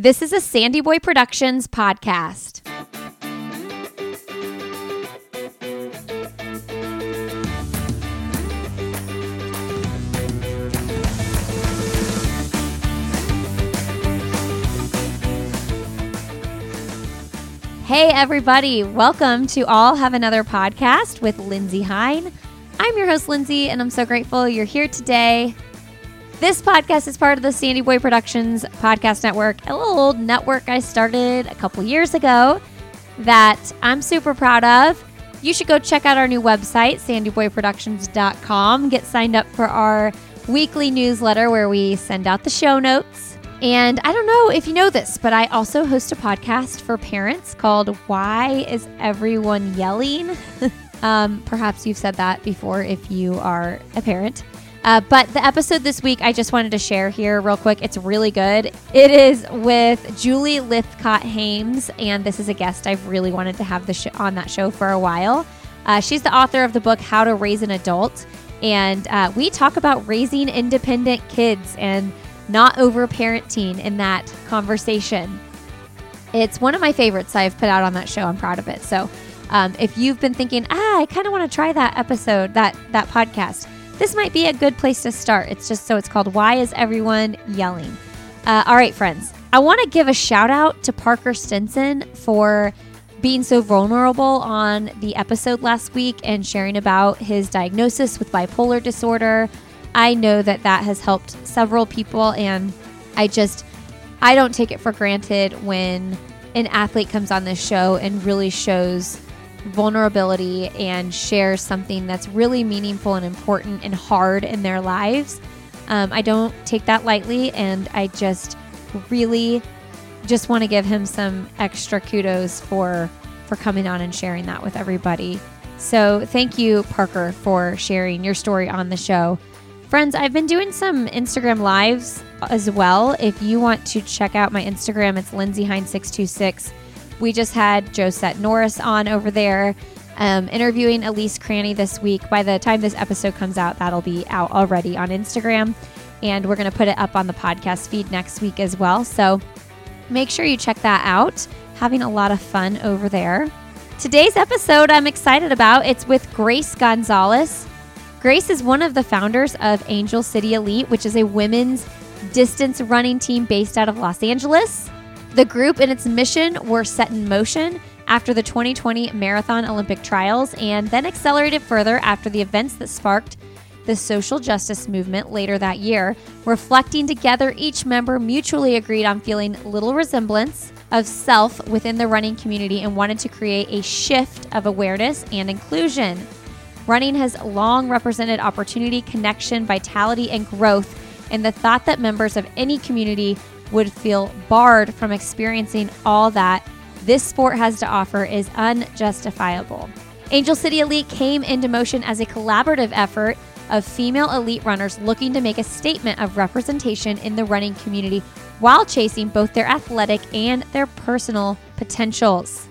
This is a Sandy Boy Productions podcast. Hey, everybody. Welcome to I'll Have Another podcast with Lindsey Hein. I'm your host, Lindsey, and I'm so grateful you're here today. This podcast is part of the Sandy Boy Productions podcast network, a little old network I started a couple years ago that I'm super proud of. You should go check out our new website, sandyboyproductions.com. Get signed up for our weekly newsletter where we send out the show notes and I don't know if you know this, but I also host a podcast for parents called Why is Everyone Yelling? um, perhaps you've said that before if you are a parent. Uh, but the episode this week, I just wanted to share here real quick. It's really good. It is with Julie Lythcott Haims, and this is a guest I've really wanted to have sh- on that show for a while. Uh, she's the author of the book How to Raise an Adult, and uh, we talk about raising independent kids and not over parenting in that conversation. It's one of my favorites I've put out on that show. I'm proud of it. So, um, if you've been thinking, ah, I kind of want to try that episode, that that podcast, this might be a good place to start. It's just so it's called "Why Is Everyone Yelling?" Uh, all right, friends, I want to give a shout out to Parker Stinson for being so vulnerable on the episode last week and sharing about his diagnosis with bipolar disorder. I know that that has helped several people, and I just I don't take it for granted when an athlete comes on this show and really shows vulnerability and share something that's really meaningful and important and hard in their lives. Um, I don't take that lightly, and I just really just want to give him some extra kudos for for coming on and sharing that with everybody. So thank you, Parker, for sharing your story on the show. Friends, I've been doing some Instagram lives as well. If you want to check out my Instagram, it's Lindsey Hein626. We just had Josette Norris on over there um, interviewing Elise Cranny this week. By the time this episode comes out, that'll be out already on Instagram. And we're going to put it up on the podcast feed next week as well. So make sure you check that out. Having a lot of fun over there. Today's episode I'm excited about. It's with Grace Gonzalez. Grace is one of the founders of Angel City Elite, which is a women's distance running team based out of Los Angeles. The group and its mission were set in motion after the 2020 Marathon Olympic trials and then accelerated further after the events that sparked the social justice movement later that year. Reflecting together, each member mutually agreed on feeling little resemblance of self within the running community and wanted to create a shift of awareness and inclusion. Running has long represented opportunity, connection, vitality, and growth, and the thought that members of any community would feel barred from experiencing all that this sport has to offer is unjustifiable. Angel City Elite came into motion as a collaborative effort of female elite runners looking to make a statement of representation in the running community while chasing both their athletic and their personal potentials.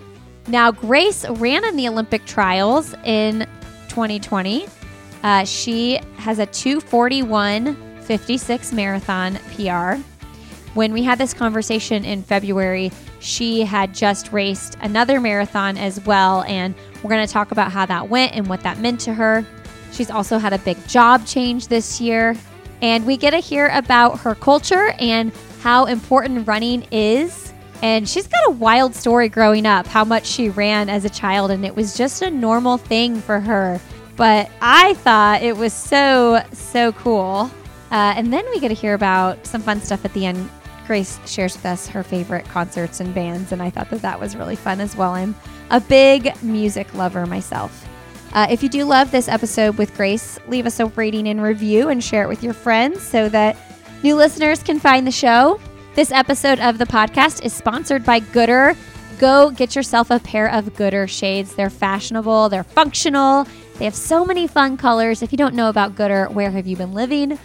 Now, Grace ran in the Olympic trials in 2020. Uh, she has a 241.56 marathon PR. When we had this conversation in February, she had just raced another marathon as well. And we're going to talk about how that went and what that meant to her. She's also had a big job change this year. And we get to hear about her culture and how important running is. And she's got a wild story growing up, how much she ran as a child, and it was just a normal thing for her. But I thought it was so, so cool. Uh, and then we get to hear about some fun stuff at the end. Grace shares with us her favorite concerts and bands, and I thought that that was really fun as well. I'm a big music lover myself. Uh, if you do love this episode with Grace, leave us a rating and review and share it with your friends so that new listeners can find the show. This episode of the podcast is sponsored by Goodr. Go get yourself a pair of Goodr shades. They're fashionable, they're functional, they have so many fun colors. If you don't know about Goodr, where have you been living?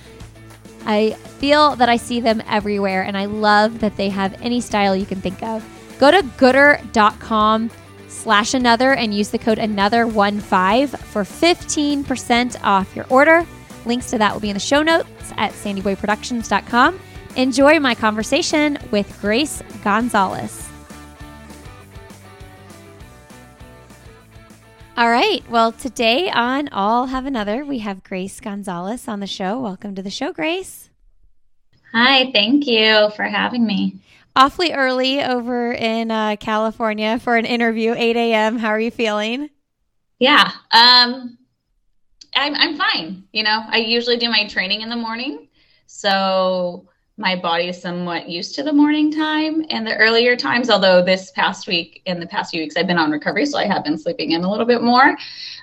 I feel that I see them everywhere, and I love that they have any style you can think of. Go to goodr.com slash another and use the code another15 for 15% off your order. Links to that will be in the show notes at sandyboyproductions.com. Enjoy my conversation with Grace Gonzalez. All right. Well, today on I'll Have Another, we have Grace Gonzalez on the show. Welcome to the show, Grace. Hi. Thank you for having me. Awfully early over in uh, California for an interview, 8 a.m. How are you feeling? Yeah. Um, I'm, I'm fine. You know, I usually do my training in the morning. So my body is somewhat used to the morning time and the earlier times. Although this past week, in the past few weeks, I've been on recovery, so I have been sleeping in a little bit more.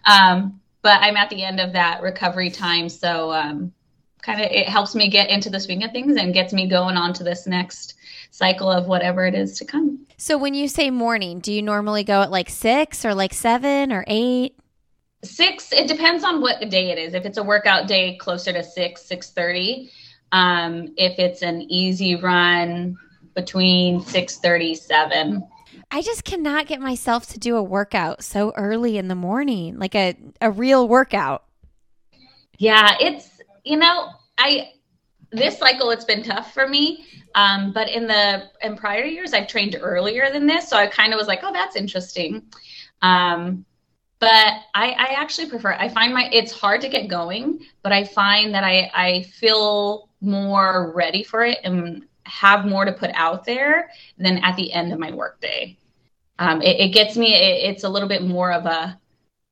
Um, but I'm at the end of that recovery time, so um, kind of it helps me get into the swing of things and gets me going on to this next cycle of whatever it is to come. So when you say morning, do you normally go at like six or like seven or eight? Six. It depends on what day it is. If it's a workout day, closer to six, six thirty. Um, if it's an easy run, between six thirty seven. I just cannot get myself to do a workout so early in the morning, like a, a real workout. Yeah, it's you know, I this cycle it's been tough for me. Um, but in the in prior years I've trained earlier than this, so I kind of was like, oh, that's interesting. Um, but I, I actually prefer i find my it's hard to get going but i find that i i feel more ready for it and have more to put out there than at the end of my workday um, it, it, gets me it, it's a little bit more of a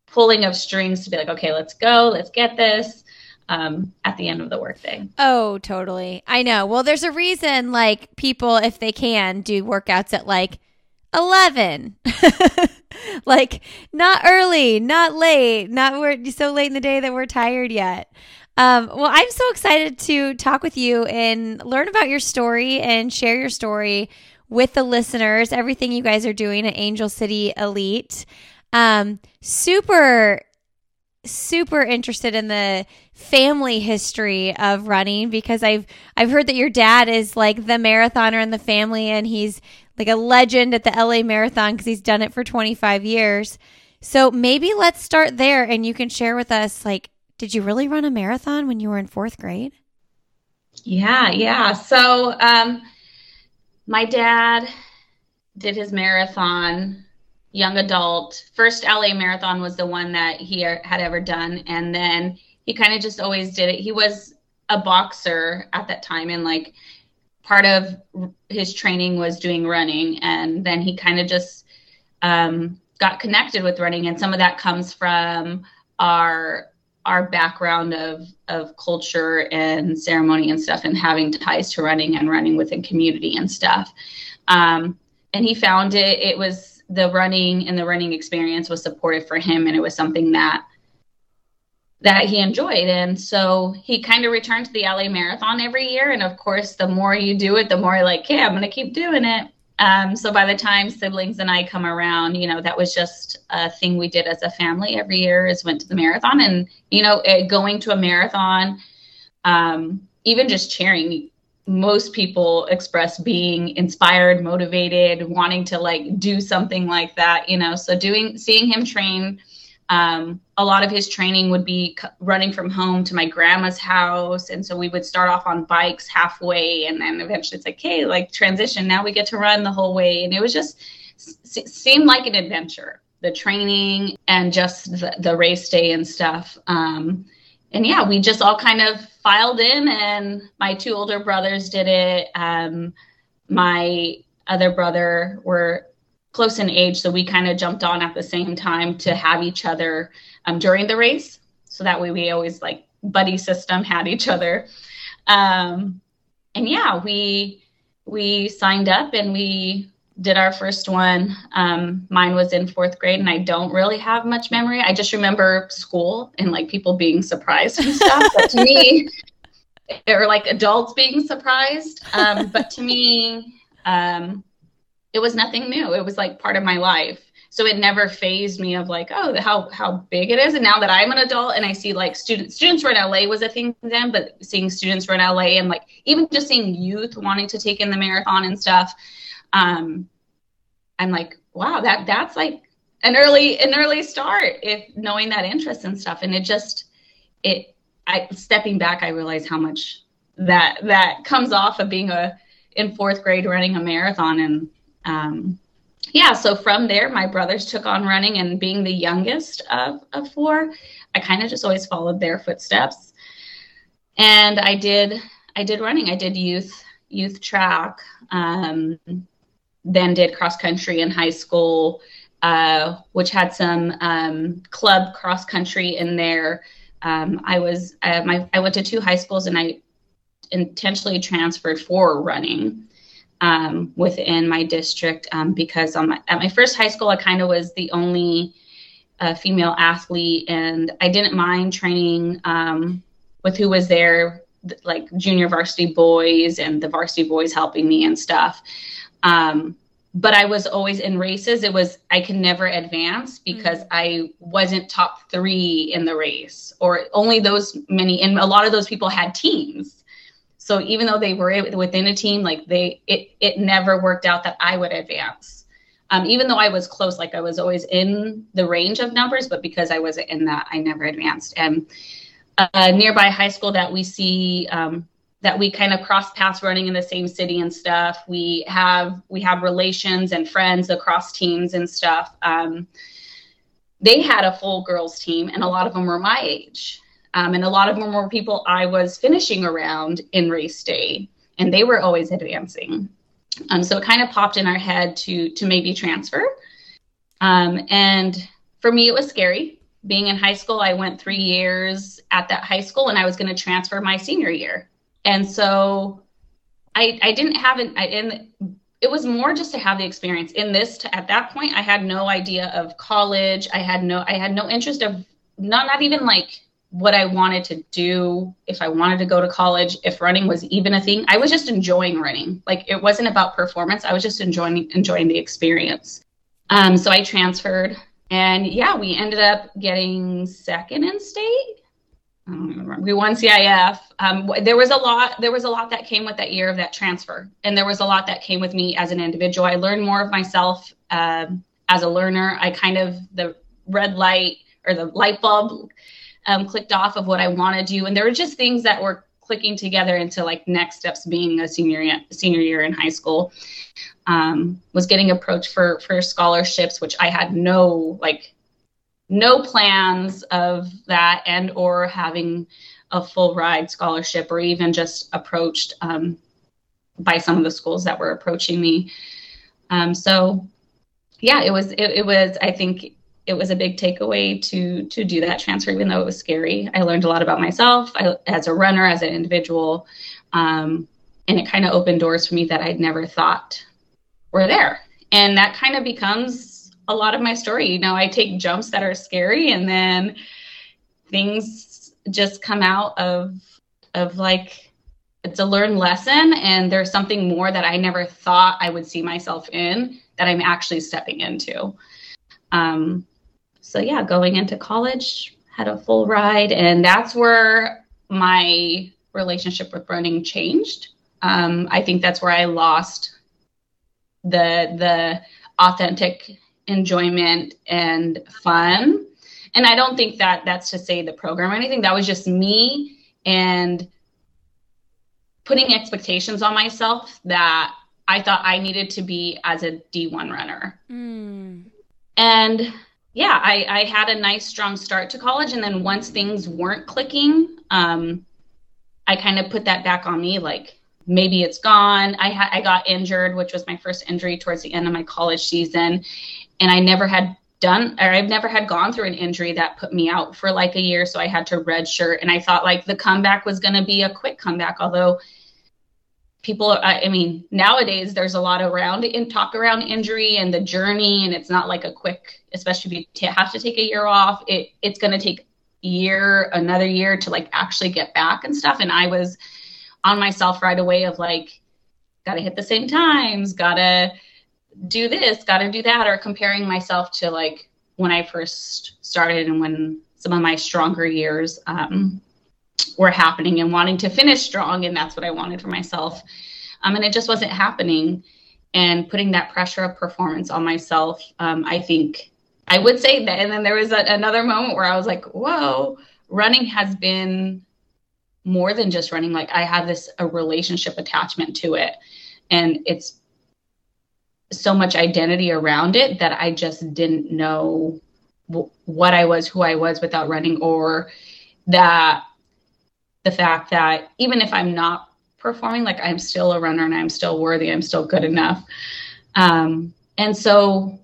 pulling of strings to be like okay let's go let's get this um, at the end of the workday. Oh, totally. I know. Well, there's a reason like people, if they can, do workouts at like 11. like not early, not late, not we're so late in the day that we're tired yet. Um, well, I'm so excited to talk with you and learn about your story and share your story with the listeners, everything you guys are doing at Angel City Elite. Um, super super interested in the family history of running because I've I've heard that your dad is like the marathoner in the family and he's like a legend at the LA Marathon because he's done it for 25 years. So maybe let's start there and you can share with us like did you really run a marathon when you were in 4th grade? Yeah, yeah. So um my dad did his marathon young adult. First LA marathon was the one that he had ever done and then he kind of just always did it. He was a boxer at that time and like part of his training was doing running and then he kind of just um, got connected with running and some of that comes from our our background of of culture and ceremony and stuff and having ties to running and running within community and stuff um, and he found it it was the running and the running experience was supportive for him and it was something that that he enjoyed. And so he kind of returned to the LA Marathon every year. And of course, the more you do it, the more like, yeah, I'm going to keep doing it. Um, so by the time siblings and I come around, you know, that was just a thing we did as a family every year is went to the marathon. And, you know, it, going to a marathon, um, even just cheering, most people express being inspired, motivated, wanting to like do something like that, you know. So doing, seeing him train um, a lot of his training would be c- running from home to my grandma's house. And so we would start off on bikes halfway. And then eventually it's like, hey, like transition. Now we get to run the whole way. And it was just s- seemed like an adventure the training and just the, the race day and stuff. Um, and yeah, we just all kind of filed in, and my two older brothers did it. Um, my other brother were close in age, so we kind of jumped on at the same time to have each other um, during the race. So that way we always like buddy system had each other. Um, and yeah, we we signed up and we did our first one. Um, mine was in fourth grade, and I don't really have much memory. I just remember school and like people being surprised and stuff. but to me, or like adults being surprised. Um, but to me, um, it was nothing new. It was like part of my life. So it never phased me of like, oh, how how big it is. And now that I'm an adult and I see like students students run LA was a thing then, but seeing students run LA and like even just seeing youth wanting to take in the marathon and stuff, um, I'm like, wow, that that's like an early an early start if knowing that interest and stuff. And it just it I stepping back, I realize how much that that comes off of being a in fourth grade running a marathon and um, yeah so from there my brothers took on running and being the youngest of, of four i kind of just always followed their footsteps. And i did i did running. I did youth youth track um, then did cross country in high school uh, which had some um, club cross country in there. Um, i was uh, my i went to two high schools and i intentionally transferred for running um, within my district um, because my, at my first high school, I kind of was the only uh, female athlete, and I didn't mind training um, with who was there, like junior varsity boys and the varsity boys helping me and stuff. Um, but I was always in races. It was I could never advance because mm-hmm. I wasn't top three in the race, or only those many. And a lot of those people had teams. So even though they were within a team, like they, it, it never worked out that I would advance. Um, even though I was close, like I was always in the range of numbers, but because I wasn't in that, I never advanced. And a nearby high school that we see, um, that we kind of cross paths running in the same city and stuff. We have we have relations and friends across teams and stuff. Um, they had a full girls team, and a lot of them were my age. Um, and a lot of them were people I was finishing around in race day, and they were always advancing. Um, so it kind of popped in our head to to maybe transfer. Um, and for me, it was scary. Being in high school, I went three years at that high school, and I was going to transfer my senior year. And so I I didn't have an I, and it was more just to have the experience in this. At that point, I had no idea of college. I had no I had no interest of not not even like what I wanted to do, if I wanted to go to college, if running was even a thing. I was just enjoying running. Like it wasn't about performance. I was just enjoying enjoying the experience. Um, so I transferred, and yeah, we ended up getting second in state. We won CIF. Um, there was a lot. There was a lot that came with that year of that transfer, and there was a lot that came with me as an individual. I learned more of myself uh, as a learner. I kind of the red light or the light bulb um, clicked off of what I want to do, and there were just things that were clicking together into like next steps being a senior senior year in high school. Um, was getting approached for for scholarships, which I had no like no plans of that, and or having a full ride scholarship, or even just approached um, by some of the schools that were approaching me. Um, so yeah, it was it, it was I think it was a big takeaway to to do that transfer, even though it was scary. I learned a lot about myself I, as a runner, as an individual, um, and it kind of opened doors for me that I'd never thought were there. And that kind of becomes a lot of my story. You know, I take jumps that are scary, and then things just come out of of like it's a learned lesson, and there's something more that I never thought I would see myself in that I'm actually stepping into. Um, so yeah, going into college, had a full ride, and that's where my relationship with running changed. Um, I think that's where I lost the the authentic enjoyment and fun. And I don't think that that's to say the program or anything. That was just me and putting expectations on myself that I thought I needed to be as a D1 runner. Mm. And yeah, I, I had a nice strong start to college. And then once things weren't clicking, um, I kind of put that back on me. Like maybe it's gone. I had I got injured, which was my first injury towards the end of my college season, and I never had done or I've never had gone through an injury that put me out for like a year. So I had to redshirt, and I thought like the comeback was going to be a quick comeback, although people i mean nowadays there's a lot around in talk around injury and the journey and it's not like a quick especially if you have to take a year off it it's going to take year another year to like actually get back and stuff. And i was on myself right away of like gotta hit the same times gotta do this gotta do that or comparing myself to like when i first started and when some of my stronger years um, were happening and wanting to finish strong and that's what i wanted for myself um, and it just wasn't happening and putting that pressure of performance on myself um, i think i would say that and then there was a, another moment where i was like whoa running has been more than just running. Like I have this a relationship attachment to it, and it's so much identity around it that I just didn't know w- what I was, who I was without running, or that the fact that even if I'm not performing, like I'm still a runner and I'm still worthy, I'm still good enough. Um, and so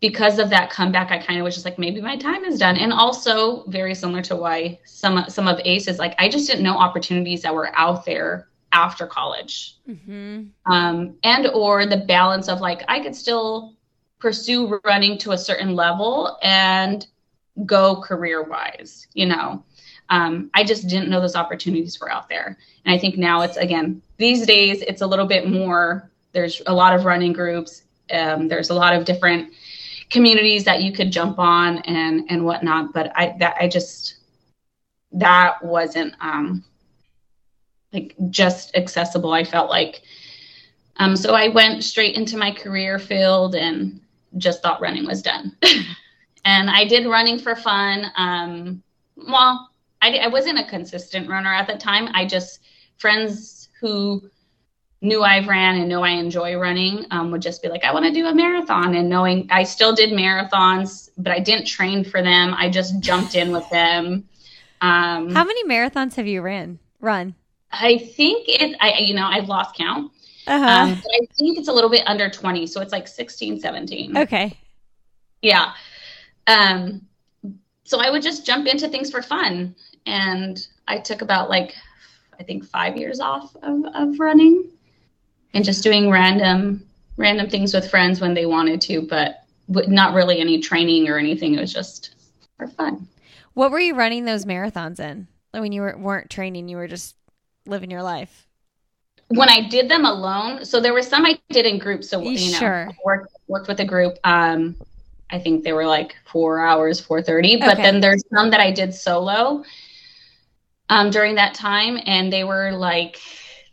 because of that comeback, I kind of was just like, maybe my time is done. And also very similar to why some some of ACE is like, I just didn't know opportunities that were out there after college, mm-hmm. um, and or the balance of like I could still pursue running to a certain level and go career wise, you know. Um, I just didn't know those opportunities were out there. And I think now it's again these days it's a little bit more. There's a lot of running groups. Um, there's a lot of different communities that you could jump on and and whatnot. But I that I just that wasn't um, like just accessible. I felt like um, so I went straight into my career field and just thought running was done. and I did running for fun. Um, well, I, I wasn't a consistent runner at the time. I just friends who knew I've ran and know I enjoy running um, would just be like, I want to do a marathon. And knowing I still did marathons, but I didn't train for them. I just jumped in with them. Um, How many marathons have you ran? Run? I think it. I you know I've lost count. Uh-huh. Um, but I think it's a little bit under 20, so it's like 16, 17. Okay. Yeah. Um, so I would just jump into things for fun, and I took about like I think five years off of, of running and just doing random random things with friends when they wanted to, but not really any training or anything. It was just for fun. What were you running those marathons in? When you were, weren't training, you were just living your life. When I did them alone, so there were some I did in groups. So you know, sure. worked worked with a group. Um, I think they were like four hours, four thirty. But okay. then there's some that I did solo um, during that time, and they were like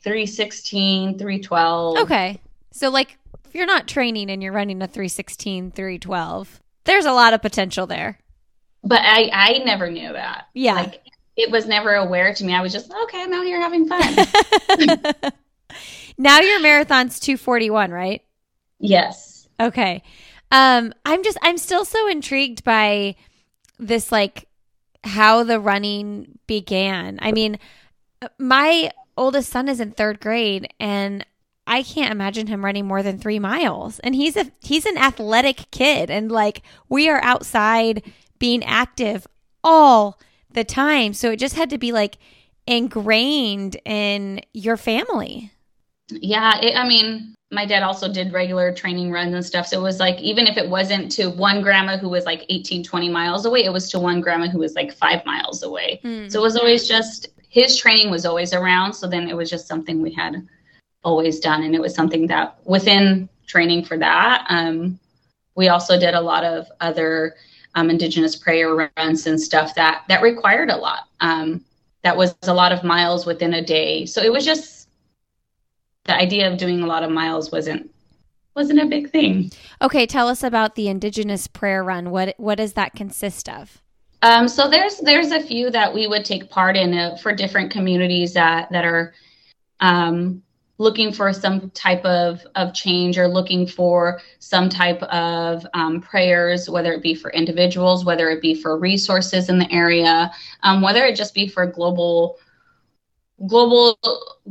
316, 312. Okay. So, like, if you're not training and you're running a 316, 312, there's a lot of potential there. But I, I never knew that. Yeah. Like, it was never aware to me. I was just, okay, I'm out here having fun. now your marathon's 241, right? Yes. Okay. Um, I'm just, I'm still so intrigued by this, like, how the running began. I mean, my oldest son is in third grade and I can't imagine him running more than three miles. And he's a he's an athletic kid and like we are outside being active all the time. So it just had to be like ingrained in your family. Yeah, it, I mean, my dad also did regular training runs and stuff. So it was like, even if it wasn't to one grandma who was like 18, 20 miles away, it was to one grandma who was like five miles away. Mm. So it was always just his training was always around. So then it was just something we had always done. And it was something that within training for that, um, we also did a lot of other um, indigenous prayer runs and stuff that that required a lot. Um, that was a lot of miles within a day. So it was just the idea of doing a lot of miles wasn't wasn't a big thing. Okay, tell us about the indigenous prayer run. What what does that consist of? Um, so there's there's a few that we would take part in uh, for different communities that that are um, looking for some type of of change or looking for some type of um, prayers, whether it be for individuals, whether it be for resources in the area, um, whether it just be for global global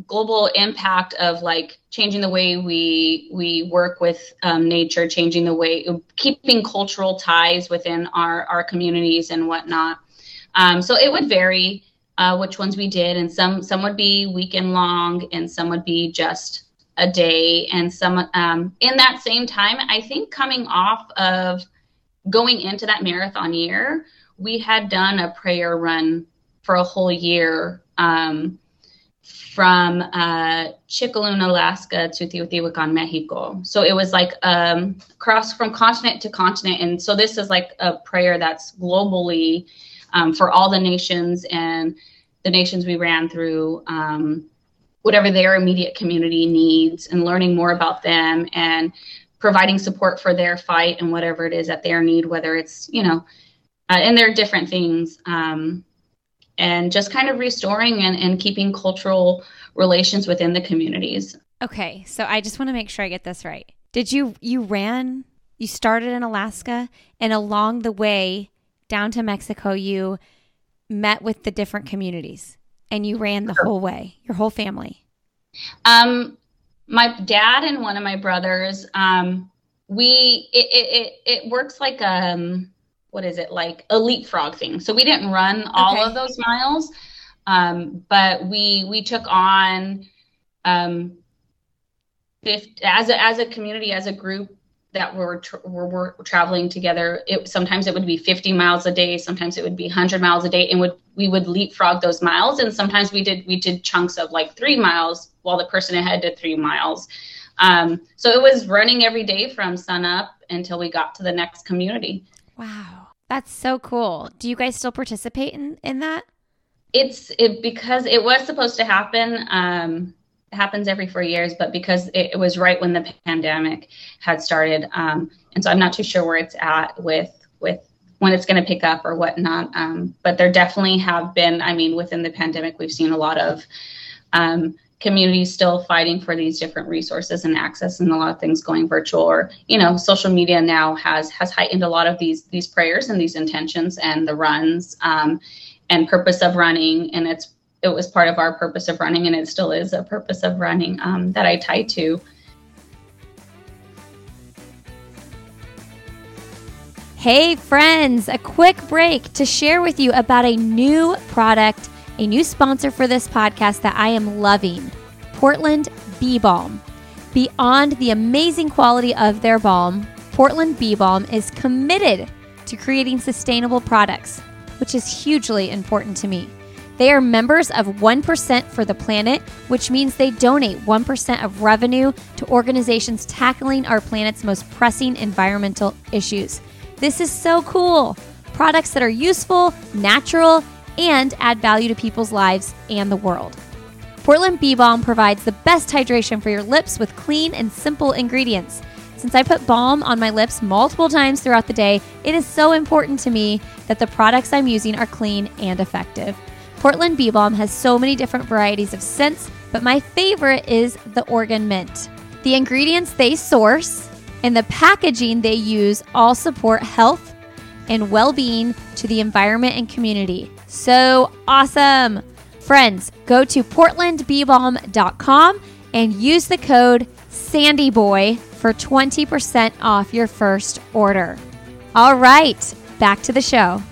global impact of like changing the way we we work with um, nature changing the way keeping cultural ties within our our communities and whatnot. Um, so it would vary uh, which ones we did and some some would be weekend long and some would be just a day and some um, in that same time i think coming off of going into that marathon year we had done a prayer run for a whole year um, from uh, Chickaloon, Alaska to Teotihuacan, Mexico. So it was like um, cross from continent to continent. And so this is like a prayer that's globally um, for all the nations and the nations we ran through, um, whatever their immediate community needs, and learning more about them and providing support for their fight and whatever it is that their need, whether it's, you know, uh, and there are different things. Um, and just kind of restoring and, and keeping cultural relations within the communities. Okay, so I just want to make sure I get this right. Did you you ran you started in Alaska and along the way down to Mexico you met with the different communities and you ran the whole way, your whole family? Um my dad and one of my brothers um we it it, it, it works like um what is it like a leapfrog thing. So we didn't run all okay. of those miles, um, but we we took on um, 50, as a as a community as a group that were, were, were traveling together. It sometimes it would be 50 miles a day, sometimes it would be 100 miles a day, and would we would leapfrog those miles. And sometimes we did we did chunks of like three miles while the person ahead did three miles. Um, so it was running every day from sun up until we got to the next community. Wow. That's so cool. Do you guys still participate in, in that? It's it because it was supposed to happen. Um, it happens every four years, but because it, it was right when the pandemic had started, um, and so I'm not too sure where it's at with with when it's going to pick up or whatnot. Um, but there definitely have been. I mean, within the pandemic, we've seen a lot of um, communities still fighting for these different resources and access and a lot of things going virtual or you know social media now has has heightened a lot of these these prayers and these intentions and the runs um, and purpose of running. And it's it was part of our purpose of running and it still is a purpose of running um, that i tie to. Hey friends a quick break to share with you about a new product a new sponsor for this podcast that I am loving Portland Bee Balm. Beyond the amazing quality of their balm, Portland Bee Balm is committed to creating sustainable products, which is hugely important to me. They are members of 1% for the Planet, which means they donate 1% of revenue to organizations tackling our planet's most pressing environmental issues. This is so cool. Products that are useful, natural, and add value to people's lives and the world. Portland Bee Balm provides the best hydration for your lips with clean and simple ingredients. Since I put balm on my lips multiple times throughout the day, it is so important to me that the products I'm using are clean and effective. Portland Bee Balm has so many different varieties of scents, but my favorite is the Oregon Mint. The ingredients they source and the packaging they use all support health and well being to the environment and community. So awesome. Friends, go to portlandbeebalm.com and use the code SANDYBOY for 20% off your first order. All right, back to the show.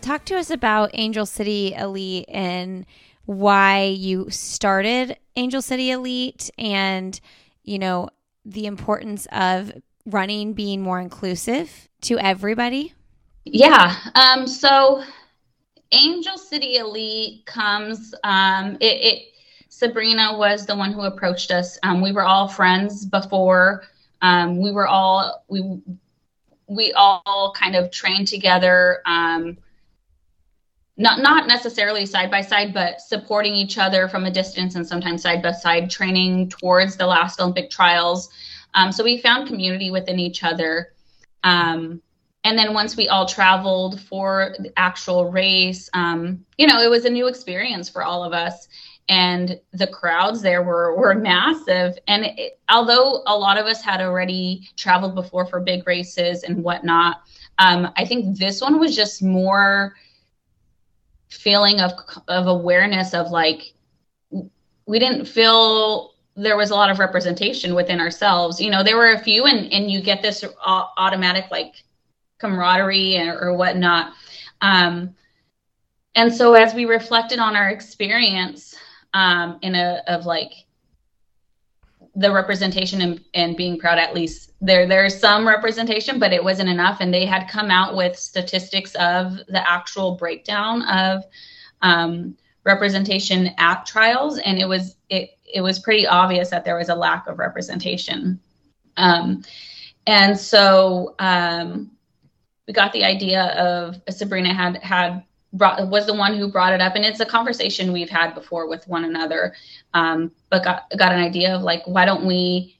Talk to us about Angel City Elite and why you started Angel City Elite and, you know, the importance of running being more inclusive to everybody? Yeah. Um, so Angel City Elite comes, um, it, it, Sabrina was the one who approached us. Um, we were all friends before. Um, we were all, we, we all kind of trained together. Um, not not necessarily side by side, but supporting each other from a distance and sometimes side by side training towards the last Olympic trials. Um, so we found community within each other. Um, and then once we all traveled for the actual race, um, you know, it was a new experience for all of us. And the crowds there were were massive. And it, although a lot of us had already traveled before for big races and whatnot, um, I think this one was just more feeling of of awareness of like we didn't feel there was a lot of representation within ourselves. You know, there were a few, and and you get this automatic like camaraderie or, or whatnot. Um, and so as we reflected on our experience um, in a of like the representation and, and being proud at least there there's some representation but it wasn't enough and they had come out with statistics of the actual breakdown of um, representation at trials and it was it it was pretty obvious that there was a lack of representation. Um, and so um, we got the idea of Sabrina had had brought was the one who brought it up, and it's a conversation we've had before with one another. Um, but got got an idea of like why don't we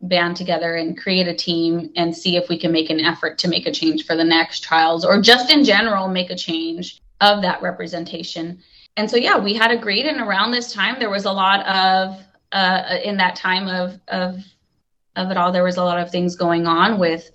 band together and create a team and see if we can make an effort to make a change for the next trials or just in general make a change of that representation. And so yeah, we had agreed and around this time there was a lot of uh, in that time of of of it all there was a lot of things going on with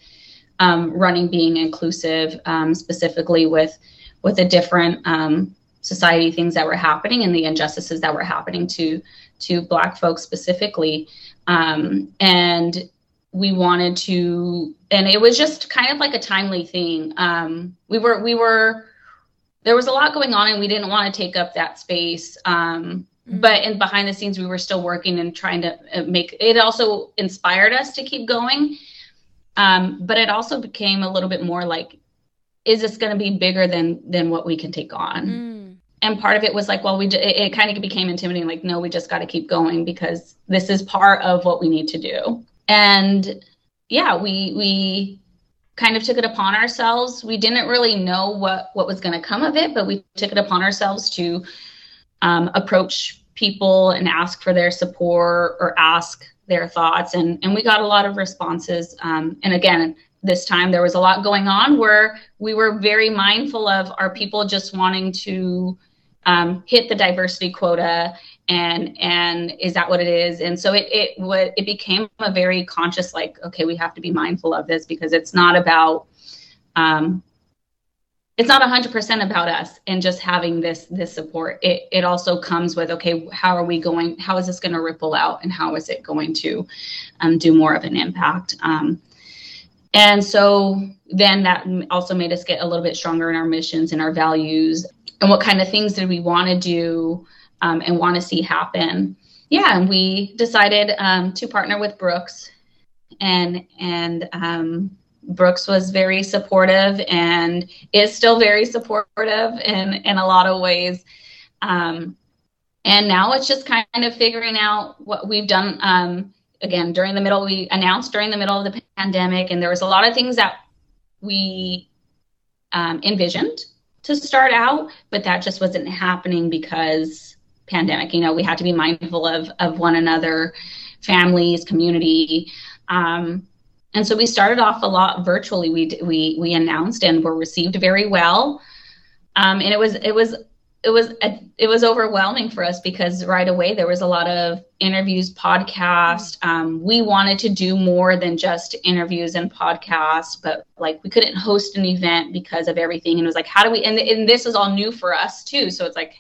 um, running being inclusive um, specifically with with the different um, society things that were happening and the injustices that were happening to to black folks specifically. Um, and we wanted to and it was just kind of like a timely thing. Um, we were we were there was a lot going on and we didn't want to take up that space um, mm-hmm. but in behind the scenes we were still working and trying to uh, make it also inspired us to keep going um, but it also became a little bit more like is this going to be bigger than than what we can take on mm. and part of it was like well we it, it kind of became intimidating like no we just got to keep going because this is part of what we need to do and yeah we we kind of took it upon ourselves. We didn't really know what what was going to come of it but we took it upon ourselves to um, approach people and ask for their support or ask their thoughts. And and we got a lot of responses. Um, and again this time there was a lot going on where we were very mindful of our people just wanting to um, hit the diversity quota and and is that what it is? And so it it would it became a very conscious like okay we have to be mindful of this because it's not about um, it's not 100% about us and just having this this support. It, it also comes with okay how are we going how is this going to ripple out and how is it going to um, do more of an impact? Um, and so then that also made us get a little bit stronger in our missions and our values. And what kind of things did we want to do um, and want to see happen. Yeah, and we decided um, to partner with Brooks, and and um, Brooks was very supportive and is still very supportive in in a lot of ways. Um, and now it's just kind of figuring out what we've done um, again during the middle we announced during the middle of the pandemic and there was a lot of things that we um, envisioned to start out but that just wasn't happening because pandemic. You know we had to be mindful of of one another families community. Um, and so we started off a lot virtually. We we we announced and were received very well. Um, and it was it was it was it was overwhelming for us because right away there was a lot of interviews podcast um, we wanted to do more than just interviews and podcasts but like we couldn't host an event because of everything. And it was like how do we and, and this is all new for us too. So it's like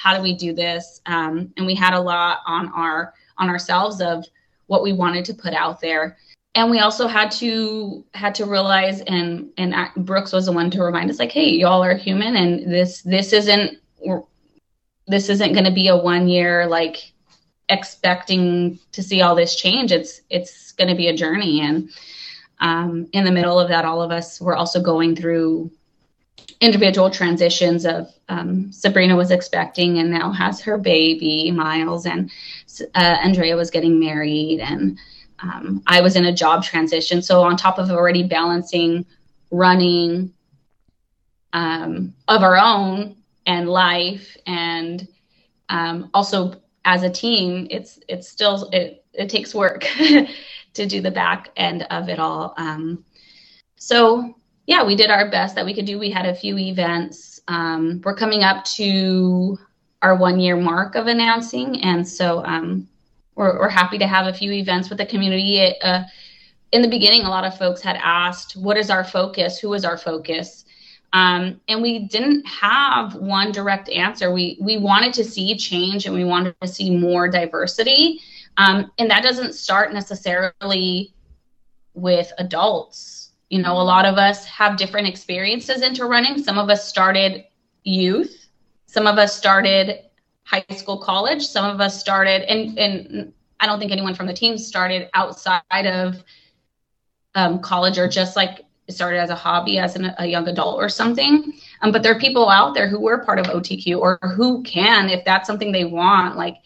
how do we do this? Um, and we had a lot on our on ourselves of what we wanted to put out there. And we also had to had to realize and and brooks was the one to remind us like hey y'all are human and this this isn't this isn't going to be a one year like expecting to see all this change. It's it's going to be a journey. And um, in the middle of that all of us were also going through individual transitions of um, sabrina was expecting and now has her baby miles and uh, andrea was getting married and um, i was in a job transition. So on top of already balancing running um, of our own and life and um, also as a team it's it's still it, it takes work to do the back end of it all. Um, so yeah we did our best that we could do we had a few events um, we're coming up to our one year mark of announcing and so um, we're, we're happy to have a few events with the community it, uh, in the beginning a lot of folks had asked what is our focus who is our focus um, and we didn't have one direct answer. We we wanted to see change and we wanted to see more diversity. Um, and that doesn't start necessarily with adults. You know, a lot of us have different experiences into running. Some of us started youth, some of us started high school, college, some of us started, and and I don't think anyone from the team started outside of um, college or just like started as a hobby as an, a young adult or something. Um, but there are people out there who were part of OTQ or who can, if that's something they want, like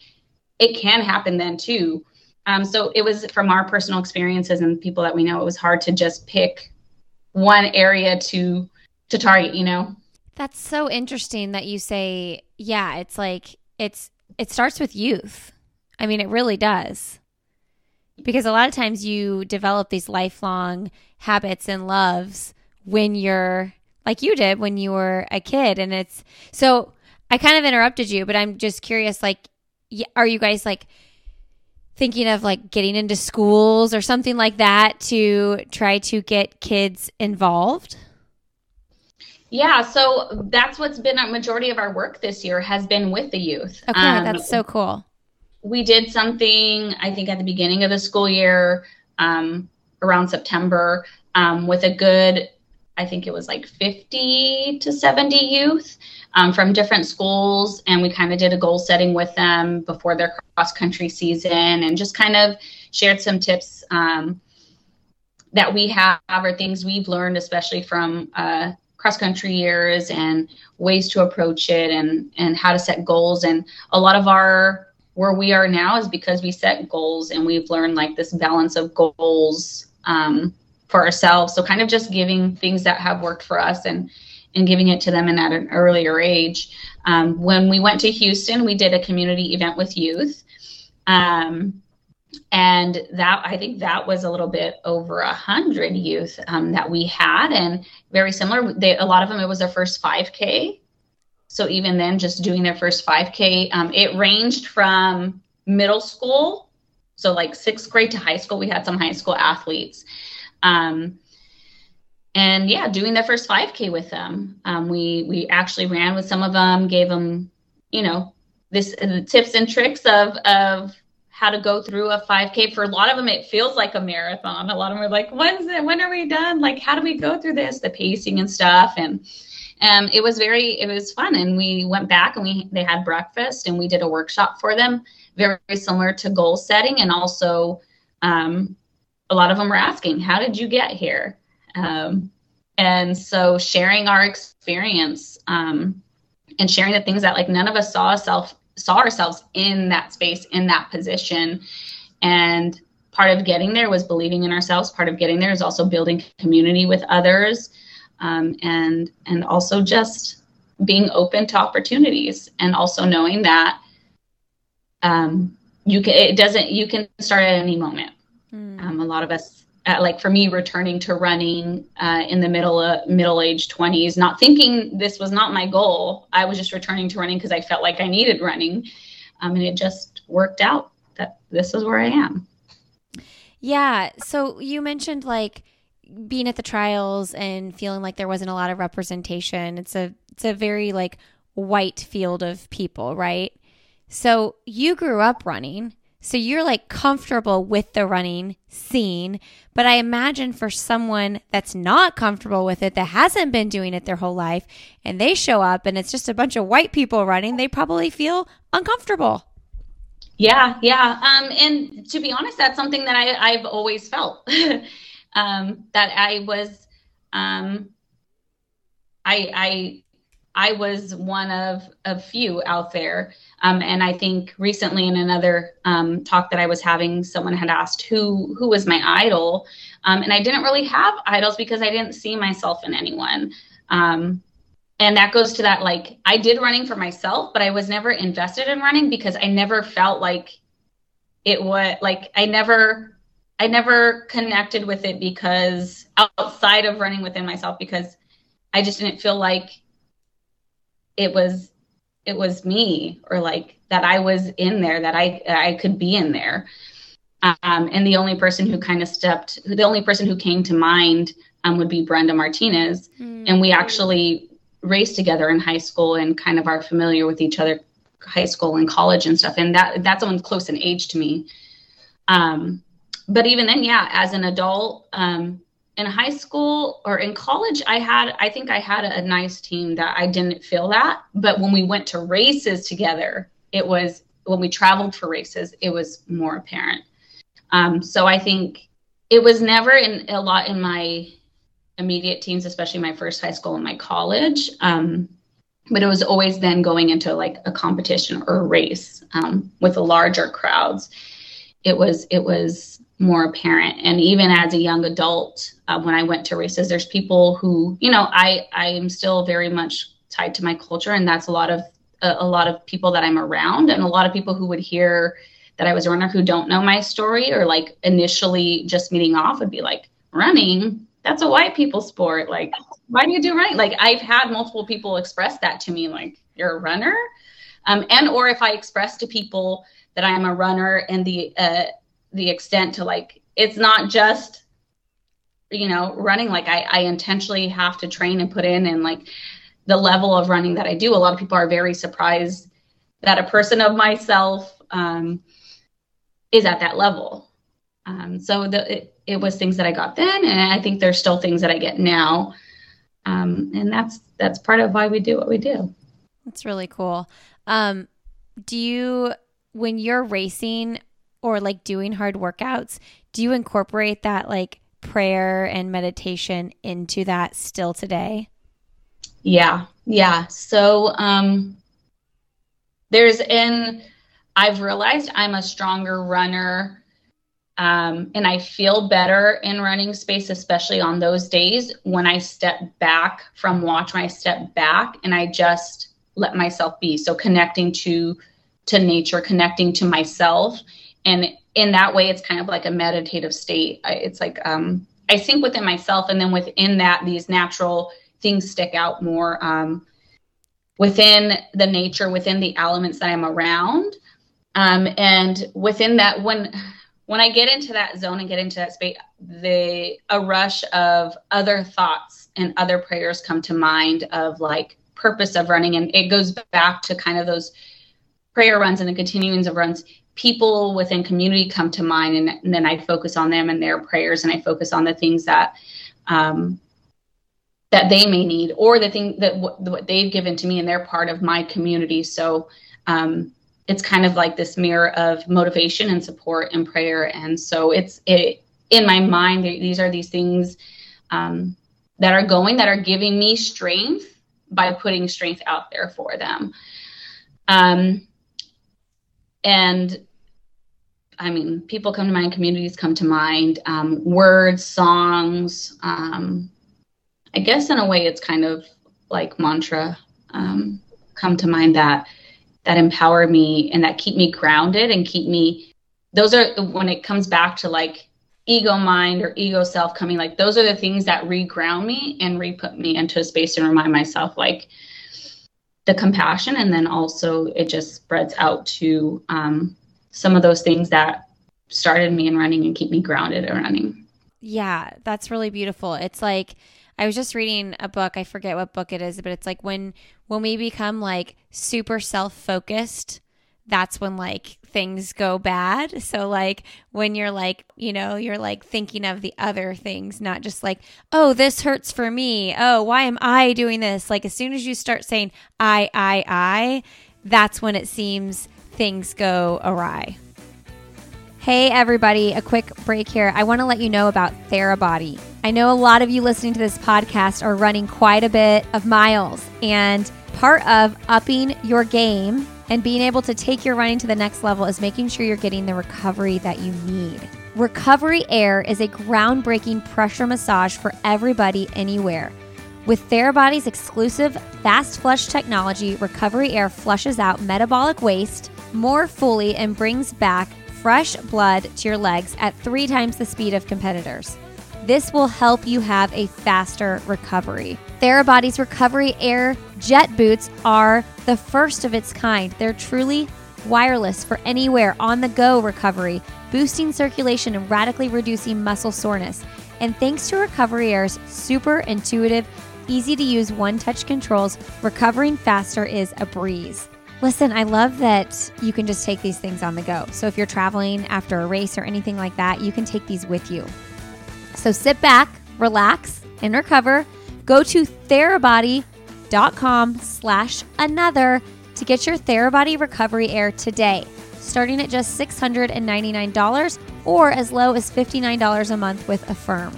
it can happen then too. Um, so it was from our personal experiences and people that we know, it was hard to just pick one area to to target, you know. That's so interesting that you say, yeah, it's like it's it starts with youth. I mean, it really does. because a lot of times you develop these lifelong habits and loves when you're like you did when you were a kid and it's so I kind of interrupted you but I'm just curious like are you guys like thinking of like getting into schools or something like that to try to get kids involved? Yeah, so that's what's been a majority of our work this year has been with the youth. Okay, um, that's so cool. We did something, I think, at the beginning of the school year, um, around September, um, with a good, I think it was like 50 to 70 youth um, from different schools. And we kind of did a goal setting with them before their cross country season and just kind of shared some tips um, that we have or things we've learned, especially from uh, cross country years and ways to approach it and, and how to set goals. And a lot of our where we are now is because we set goals and we've learned like this balance of goals um, for ourselves. So kind of just giving things that have worked for us and and giving it to them and at an earlier age. Um, when we went to Houston, we did a community event with youth. Um, and that I think that was a little bit over a hundred youth um, that we had, and very similar. They a lot of them it was their first 5K, so even then, just doing their first 5K, um, it ranged from middle school, so like sixth grade to high school. We had some high school athletes, um, and yeah, doing their first 5K with them. Um, we we actually ran with some of them, gave them, you know, this the tips and tricks of of how to go through a 5K. For a lot of them, it feels like a marathon. A lot of them are like, when's it? When are we done? Like, how do we go through this? The pacing and stuff. And um, it was very, it was fun. And we went back and we they had breakfast and we did a workshop for them, very, very similar to goal setting. And also, um, a lot of them were asking, how did you get here? Um, and so sharing our experience um, and sharing the things that like none of us saw ourselves saw ourselves in that space in that position. And part of getting there was believing in ourselves. Part of getting there is also building community with others um, and and also just being open to opportunities and also knowing that um, you can it doesn't you can start at any moment mm. um, a lot of us uh, like for me returning to running uh, in the middle of middle age 20s not thinking this was not my goal. I was just returning to running because i felt like i needed running. Um, and it just worked out that this is where i am. Yeah. So you mentioned like being at the trials and feeling like there wasn't a lot of representation. It's a it's a very like white field of people right? So you grew up running so you're like comfortable with the running scene. But I imagine for someone that's not comfortable with it, that hasn't been doing it their whole life, and they show up and it's just a bunch of white people running, they probably feel uncomfortable. Yeah, yeah. Um, and to be honest, that's something that I, I've always felt um, that I was, um, I, I I was one of a few out there. Um, and I think recently in another um, talk that I was having, someone had asked who who was my idol, um, and I didn't really have idols because I didn't see myself in anyone. Um, and that goes to that like I did running for myself, but I was never invested in running because I never felt like it was like I never I never connected with it because outside of running within myself because I just didn't feel like it was it was me or like that I was in there that I I could be in there. Um, and the only person who kind of stepped, the only person who came to mind um, would be Brenda Martinez. Mm-hmm. And we actually raced together in high school and kind of are familiar with each other, high school and college and stuff. And that that's someone close in age to me. Um, but even then, yeah, as an adult, um, in high school or in college i had i think i had a, nice team that i didn't feel that but when we went to races together it was when we traveled for races it was more apparent. Um, so i think it was never in a lot in my immediate teams especially my first high school and my college um, but it was always then going into like a competition or a race um, with the larger crowds. It was it was more apparent and even as a young adult uh, when i went to races there's people who you know i i am still very much tied to my culture and that's a lot of a, a, lot of people that i'm around and a lot of people who would hear that I was a runner who don't know my story or like initially just meeting off would be like, running, that's a white people sport. Like, why do you do running? Like, I've had multiple people express that to me, like, you're a runner. Um, and or if I express to people that I am a runner and the uh, the extent to like it's not just you know running like I, I intentionally have to train and put in and like the level of running that I do. A lot of people are very surprised that a person of myself um, is at that level. Um, so the, it, it, was things that I got then, and I think there's still things that I get now, um, and that's that's part of why we do what we do. That's really cool. Um, do you, when you're racing or like doing hard workouts, do you incorporate that like prayer and meditation into that still today? Yeah, yeah. So um, there's in I've realized I'm a stronger runner. Um, and I feel better in running space, especially on those days when I step back from watch, when I step back and I just let myself be. So connecting to to nature, connecting to myself, and in that way, it's kind of like a meditative state. It's like um, I think within myself, and then within that, these natural things stick out more um, within the nature, within the elements that I'm around, um, and within that when when I get into that zone and get into that space, the a rush of other thoughts and other prayers come to mind of like purpose of running, and it goes back to kind of those prayer runs and the continuings of runs. People within community come to mind, and, and then I focus on them and their prayers, and I focus on the things that um, that they may need or the thing that w- what they've given to me and they're part of my community. So um, it's kind of like this mirror of motivation and support and prayer. And so it's it in my mind these are these things um, that are going that are giving me strength by putting strength out there for them. Um, and I mean, people come to mind, communities come to mind, um, words, songs, um, I guess in a way it's kind of like mantra um, come to mind that that empower me and that keep me grounded and keep me those are when it comes back to like ego mind or ego self coming like those are the things that reground me and re-put me into a space and remind myself like the compassion and then also it just spreads out to um, some of those things that started me in running and keep me grounded in running yeah that's really beautiful it's like I was just reading a book. I forget what book it is, but it's like when when we become like super self-focused, that's when like things go bad. So like when you're like, you know, you're like thinking of the other things, not just like, oh, this hurts for me. Oh, why am I doing this? Like as soon as you start saying I, I, I, that's when it seems things go awry. Hey, everybody, a quick break here. I want to let you know about Therabody. I know a lot of you listening to this podcast are running quite a bit of miles, and part of upping your game and being able to take your running to the next level is making sure you're getting the recovery that you need. Recovery Air is a groundbreaking pressure massage for everybody, anywhere. With Therabody's exclusive fast flush technology, Recovery Air flushes out metabolic waste more fully and brings back fresh blood to your legs at three times the speed of competitors. This will help you have a faster recovery. Therabody's Recovery Air Jet Boots are the first of its kind. They're truly wireless for anywhere on the go recovery, boosting circulation and radically reducing muscle soreness. And thanks to Recovery Air's super intuitive, easy to use one touch controls, recovering faster is a breeze. Listen, I love that you can just take these things on the go. So if you're traveling after a race or anything like that, you can take these with you. So sit back, relax, and recover. Go to therabody.com slash another to get your Therabody Recovery Air today, starting at just $699 or as low as $59 a month with Affirm.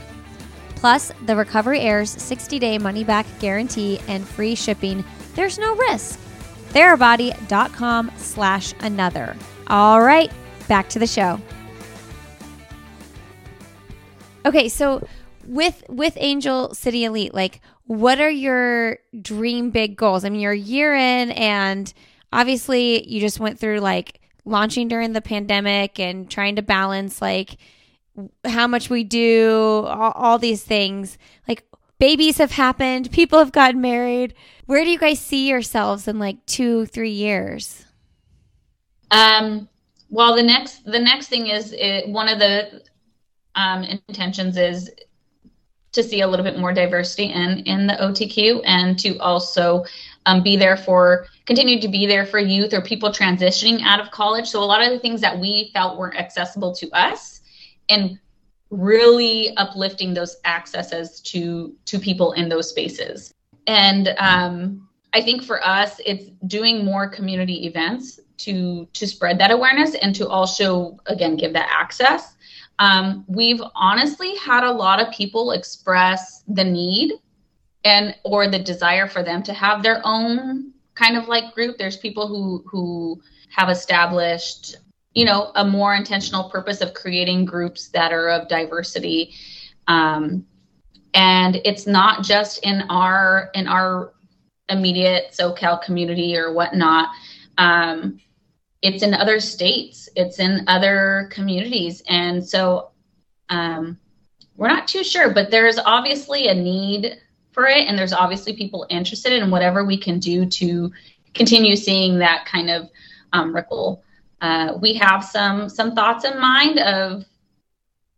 Plus, the Recovery Air's 60-day money-back guarantee and free shipping. There's no risk therabody.com slash another. All right, back to the show. Okay, so with with Angel City Elite, like what are your dream big goals? I mean, you're a year in and obviously you just went through like launching during the pandemic and trying to balance like how much we do, all, all these things. Like babies have happened, people have gotten married. Where do you guys see yourselves in like two, three years? Um, well, the next the next thing is it, one of the um, intentions is to see a little bit more diversity in in the OTQ and to also um, be there for continue to be there for youth or people transitioning out of college. So a lot of the things that we felt weren't accessible to us and really uplifting those accesses to to people in those spaces. And um, I think for us, it's doing more community events to to spread that awareness and to also again give that access. Um, we've honestly had a lot of people express the need and or the desire for them to have their own kind of like group. There's people who who have established you know a more intentional purpose of creating groups that are of diversity. Um, and it's not just in our in our immediate socal community or whatnot. Um, it's in other states. It's in other communities. And so um, we're not too sure but there's obviously a need for it. And there's obviously people interested in whatever we can do to continue seeing that kind of um, ripple. Uh, we have some some thoughts in mind of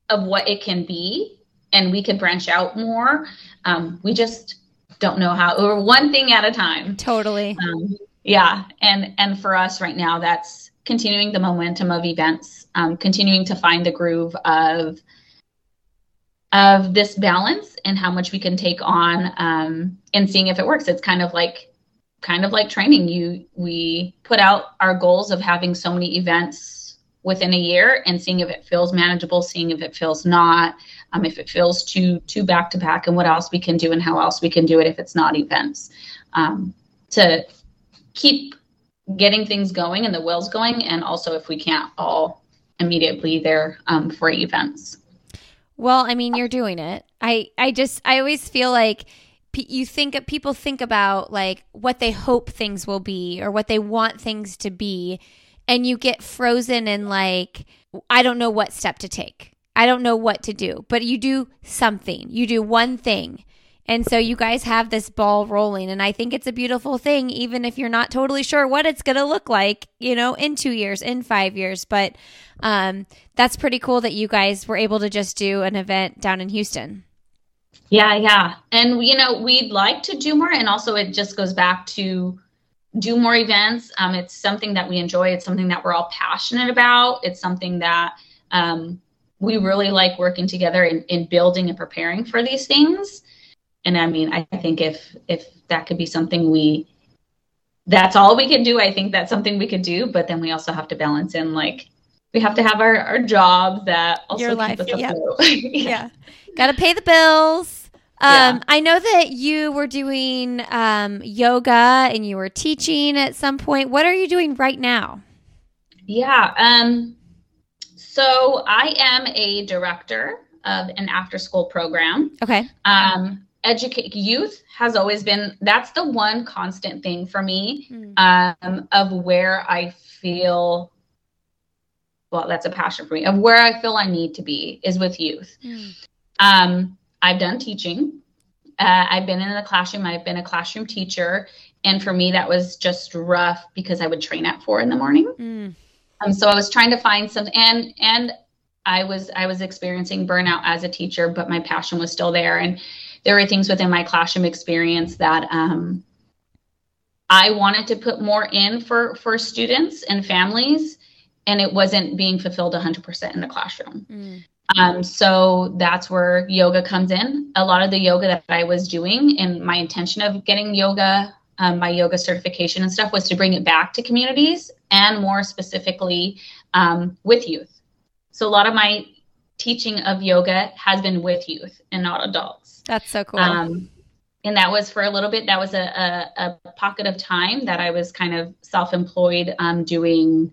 of what it can be and we could branch out more. Um, we just don't know how or one thing at a time. Totally. Um, yeah and and for us right now that's continuing the momentum of events um, continuing to find the groove of of this balance and how much we can take on um, and seeing if it works. It's kind of like kind of like training. You we put out our goals of having so many events within a year and seeing if it feels manageable, seeing if it feels not, um, if it feels too too back to back, and what else we can do and how else we can do it if it's not events. Um, to keep getting things going and the wheels going, and also if we can't all immediately there um, for events. Well, I mean, you're doing it. I I just I always feel like you think people think about like what they hope things will be or what they want things to be and you get frozen in like I don't know what step to take. I don't know what to do. But you do something. You do one thing and so you guys have this ball rolling. And I think it's a beautiful thing, even if you're not totally sure what it's going to look like, you know, in two years, in five years. But um, that's pretty cool that you guys were able to just do an event down in Houston. Yeah, yeah. And, you know, we'd like to do more. And also, it just goes back to do more events. Um, it's something that we enjoy, it's something that we're all passionate about, it's something that, um, we really like working together in building and preparing for these things and I mean, I think if if that could be something we that's all we can do, I think that's something we could do. But then we also have to balance in like we have to have our, our jobs that also Your life. keep us yeah. afloat. yeah. yeah. Gotta pay the bills. Um, yeah. I know that you were doing um, yoga and you were teaching at some point. What are you doing right now? Yeah. Um, so I am a director of an after school program. Okay. Um, educate youth has always been that's the one constant thing for me mm. um, of where I feel well that's a passion for me of where I feel I need to be is with youth. Mm. Um, I've done teaching. Uh, I've been in the classroom. I've been a classroom teacher, and for me that was just rough because I would train at four in the morning. Mm. Um, so I was trying to find some and and I was I was experiencing burnout as a teacher, but my passion was still there and there were things within my classroom experience that um, I wanted to put more in for for students and families, and it wasn't being fulfilled 100% in the classroom. Mm. Um, so that's where yoga comes in. A lot of the yoga that I was doing, and my intention of getting yoga, um, my yoga certification and stuff, was to bring it back to communities and more specifically um, with youth. So a lot of my teaching of yoga has been with youth and not adults. That's so cool. Um, and that was for a little bit. That was a, a, a pocket of time that I was kind of self-employed, um, doing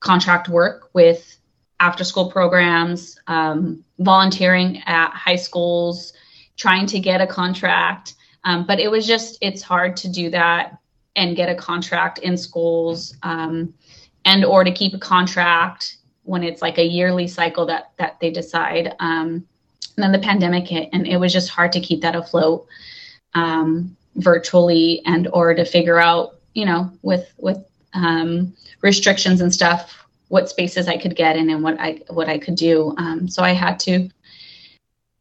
contract work with after-school programs, um, volunteering at high schools, trying to get a contract. Um, but it was just it's hard to do that and get a contract in schools. Um, and or to keep a contract when it's like a yearly cycle that that they decide. Um, and then the pandemic hit, and it was just hard to keep that afloat um, virtually and or to figure out, you know, with with um, restrictions and stuff, what spaces I could get in and what I what I could do. Um, so I had to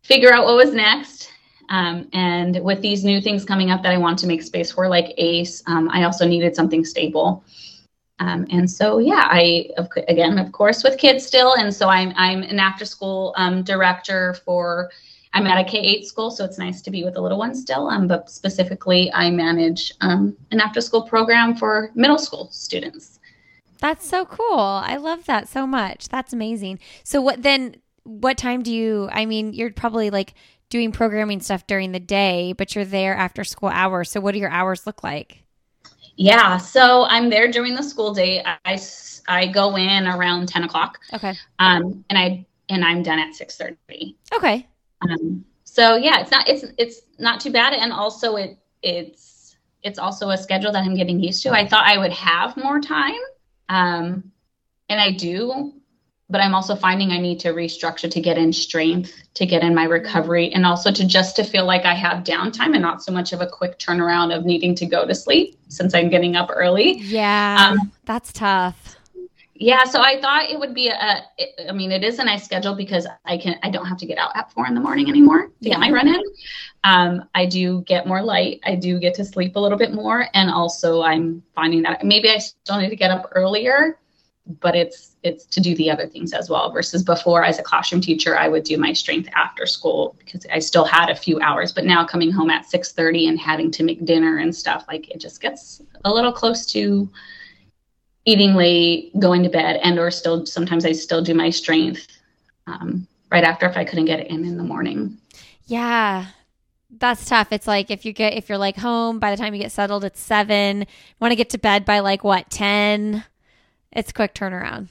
figure out what was next. Um, and with these new things coming up that I want to make space for, like ACE, um, I also needed something stable. Um, and so, yeah, I again, of course, with kids still, and so I'm I'm an after school um, director for. I'm at a K eight school, so it's nice to be with the little ones still. Um, but specifically, I manage um, an after school program for middle school students. That's so cool. I love that so much. That's amazing. So, what then? What time do you? I mean, you're probably like doing programming stuff during the day, but you're there after school hours. So, what do your hours look like? Yeah, so I'm there during the school day. I, I go in around 10 o'clock. Okay. Um, and I and I'm done at 6:30. Okay. Um, so yeah, it's not it's it's not too bad, and also it it's it's also a schedule that I'm getting used to. I thought I would have more time, um, and I do, but I'm also finding I need to restructure to get in strength, to get in my recovery, and also to just to feel like I have downtime and not so much of a quick turnaround of needing to go to sleep since I'm getting up early. Yeah, um, that's tough. Yeah, so I thought it would be a. I mean, it is a nice schedule because I can. I don't have to get out at four in the morning anymore to yeah. get my run in. Um, I do get more light. I do get to sleep a little bit more, and also I'm finding that maybe I still need to get up earlier but it's it's to do the other things as well versus before as a classroom teacher i would do my strength after school because i still had a few hours but now coming home at 6.30 and having to make dinner and stuff like it just gets a little close to eating late going to bed and or still sometimes i still do my strength um, right after if i couldn't get it in in the morning yeah that's tough. It's like if you get if you're like home by the time you get settled, it's seven. Want to get to bed by like what ten? It's quick turnaround.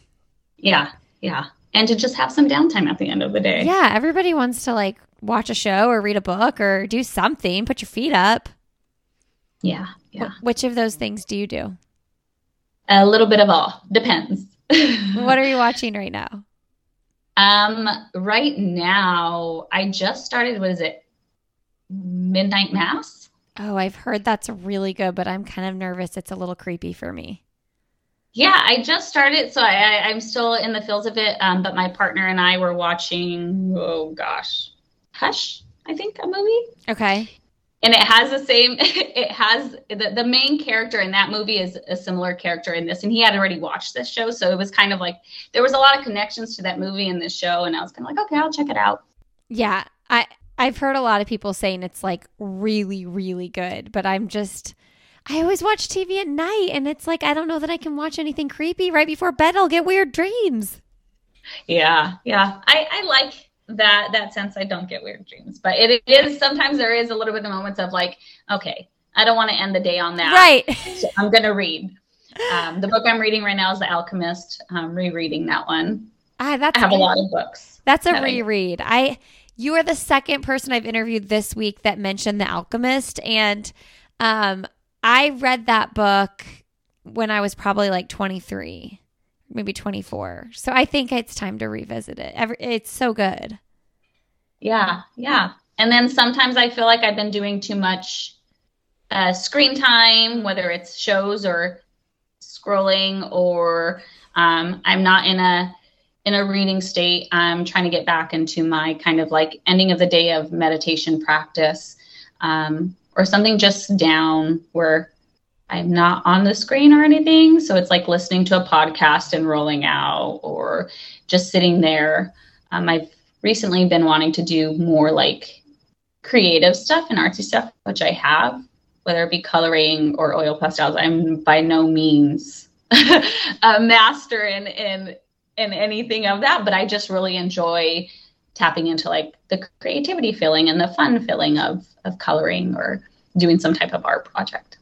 Yeah, yeah. And to just have some downtime at the end of the day. Yeah, everybody wants to like watch a show or read a book or do something, put your feet up. Yeah, yeah. Wh- which of those things do you do? A little bit of all. Depends. what are you watching right now? Um, right now, I just started. What is it? Midnight Mass. Oh, I've heard that's really good, but I'm kind of nervous. It's a little creepy for me. Yeah, I just started, so I, am still in the fields of it. Um, but my partner and I were watching. Oh gosh, Hush, I think a movie. Okay. And it has the same. It has the the main character in that movie is a similar character in this, and he had already watched this show, so it was kind of like there was a lot of connections to that movie and this show, and I was kind of like, okay, I'll check it out. Yeah, I I've heard a lot of people saying it's like really really good, but I'm just I always watch TV at night and it's like I don't know that I can watch anything creepy right before bed. I'll get weird dreams. Yeah, yeah. I, I like that that sense I don't get weird dreams. But it, is sometimes there is a little bit of moments of like, okay, I don't want to end the day on that. Right. So I'm gonna read. Um, the book I'm reading right now is The Alchemist. I'm rereading that one. Ah, that's I have a lot of books. That's a that reread. I, I you are the second person I've interviewed this week that mentioned The Alchemist, and um, I read that book when I was probably like 23, maybe 24. So I think it's time to revisit it. It's so good. Yeah, yeah. And then sometimes I feel like I've been doing too much uh, screen time, whether it's shows or scrolling, or um, I'm not in a in a reading state. I'm trying to get back into my kind of like ending of the day of meditation practice. Um, or something just down where I'm not on the screen or anything. So it's like listening to a podcast and rolling out or just sitting there. Um, I've recently been wanting to do more like creative stuff and artsy stuff, which I have, whether it be coloring or oil pastels. I'm by no means a master in, in, in anything of that, but I just really enjoy tapping into like the creativity feeling and the fun feeling of of coloring or doing some type of art project.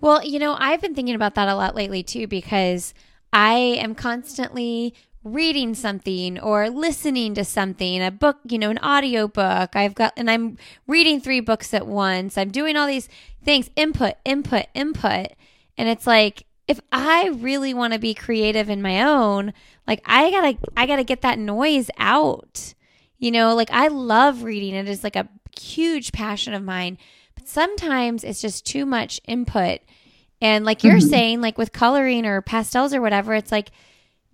Well, you know, I've been thinking about that a lot lately too because I am constantly reading something or listening to something, a book, you know, an audio book. I've got and I'm reading three books at once. I'm doing all these things, input, input, input. And it's like if I really want to be creative in my own, like I got to I got to get that noise out. You know, like I love reading. It is like a huge passion of mine. But sometimes it's just too much input. And like you're mm-hmm. saying like with coloring or pastels or whatever, it's like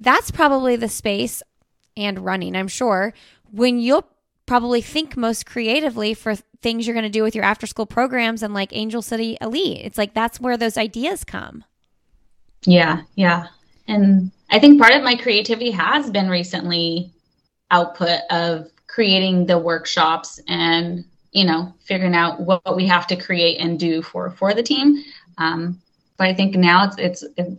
that's probably the space and running, I'm sure, when you'll probably think most creatively for things you're going to do with your after school programs and like Angel City Elite. It's like that's where those ideas come. Yeah, yeah. And I think part of my creativity has been recently output of creating the workshops and you know figuring out what, we have to create and do for for the team. Um, but i think now it's it's it,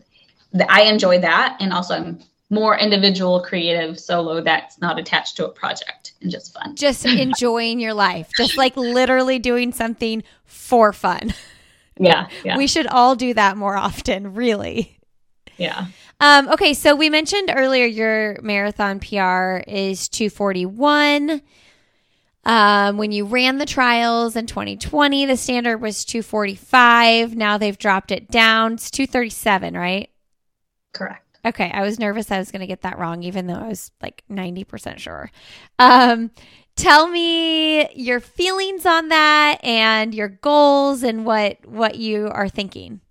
i enjoy that. And also i'm more individual creative solo that's not attached to a project and just fun. Just enjoying your life. Just like literally doing something for fun. Yeah, yeah. We should all do that more often really. Yeah um, okay, so we mentioned earlier your marathon PR is 241. Um, when you ran the trials in 2020, the standard was 245. Now they've dropped it down. It's 237, right? Correct. Okay, I was nervous I was going to get that wrong, even though I was like 90% sure. Um, tell me your feelings on that and your goals and what what you are thinking.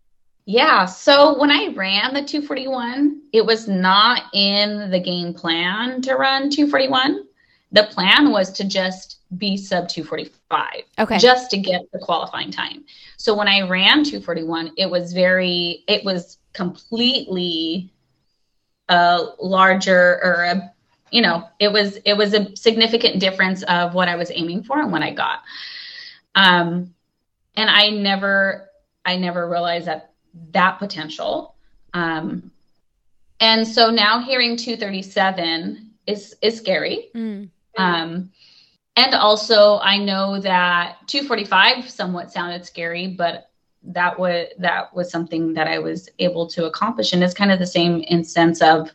Yeah. So when I ran the 241, it was not in the game plan to run 241. The plan was to just be sub 245. Okay. Just to get the qualifying time. So when I ran 241, it was very, it was completely a larger or a, you know, it was, it was a significant difference of what I was aiming for and what I got. Um, and I never, I never realized that that potential. Um, and so now hearing 237 is is scary. Mm. Um, and also, I know that 245 somewhat sounded scary, but that was that was something that I was able to accomplish, and it's kind of the same in sense of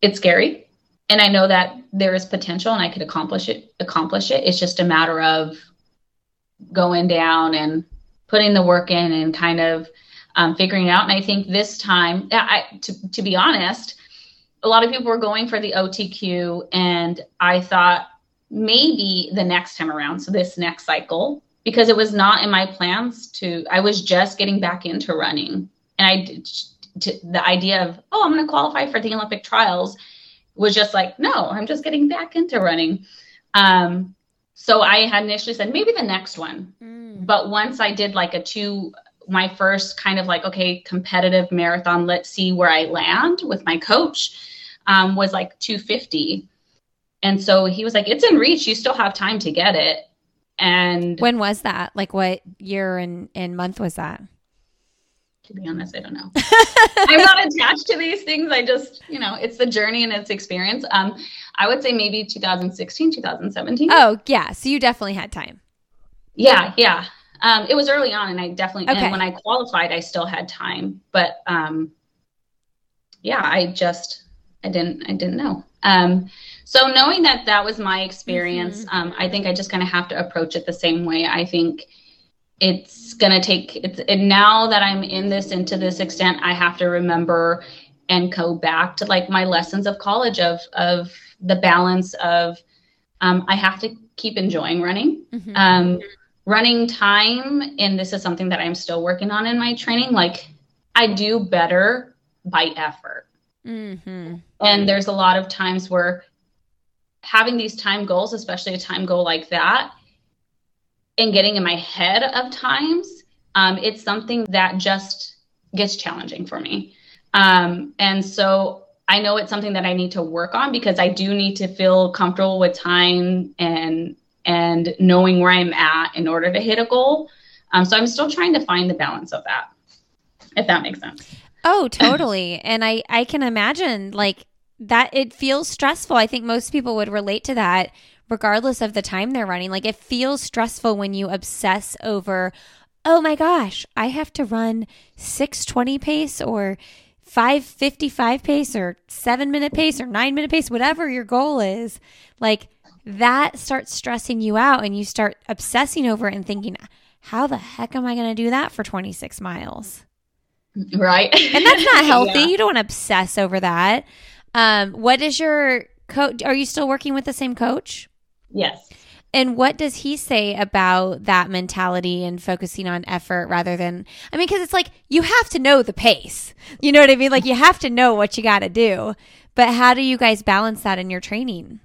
it's scary, and I know that there is potential, and I could accomplish it. Accomplish it. It's just a matter of going down and putting the work in, and kind of um, figuring out. And I think this time, I, to, to be honest, a lot of people were going for the OTQ, and I thought maybe the next time around, so this next cycle, because it was not in my plans to, I was just getting back into running. And I to, the idea of, oh, I'm going to qualify for the Olympic trials was just like, no, I'm just getting back into running. Um, so I had initially said maybe the next one. Mm. But once I did like a two my first kind of like, okay, competitive marathon, let's see where I land with my coach um, was like 250. And so he was like, it's in reach. You still have time to get it. And when was that? Like what year and, and month was that? To be honest, I don't know. I'm not attached to these things. I just, you know, it's the journey and it's experience. Um, I would say maybe 2016, 2017. Oh, yeah. So you definitely had time. Yeah, yeah. Um, it was early on, and I definitely okay. and when I qualified, I still had time. But um, yeah, I just I didn't I didn't know. Um, so knowing that that was my experience, mm-hmm. um, I think I just kind of have to approach it the same way. I think it's gonna take it's and now that I'm in this and to this extent, I have to remember and go back to like my lessons of college of of the balance of um, I have to keep enjoying running. Mm-hmm. Um, running time and this is something that i'm still working on in my training like i do better by effort mm-hmm. and there's a lot of times where having these time goals especially a time goal like that and getting in my head of times um, it's something that just gets challenging for me um, and so i know it's something that i need to work on because i do need to feel comfortable with time and and knowing where I'm at in order to hit a goal. Um, so I'm still trying to find the balance of that, if that makes sense. Oh, totally. and I, I can imagine like that it feels stressful. I think most people would relate to that regardless of the time they're running. Like it feels stressful when you obsess over, oh my gosh, I have to run 620 pace or 555 pace or seven minute pace or nine minute pace, whatever your goal is. Like that starts stressing you out and you start obsessing over it and thinking, how the heck am I going to do that for 26 miles? Right. And that's not healthy. yeah. You don't want to obsess over that. Um, what is your coach? Are you still working with the same coach? Yes. And what does he say about that mentality and focusing on effort rather than, I mean, because it's like you have to know the pace. You know what I mean? Like you have to know what you got to do. But how do you guys balance that in your training?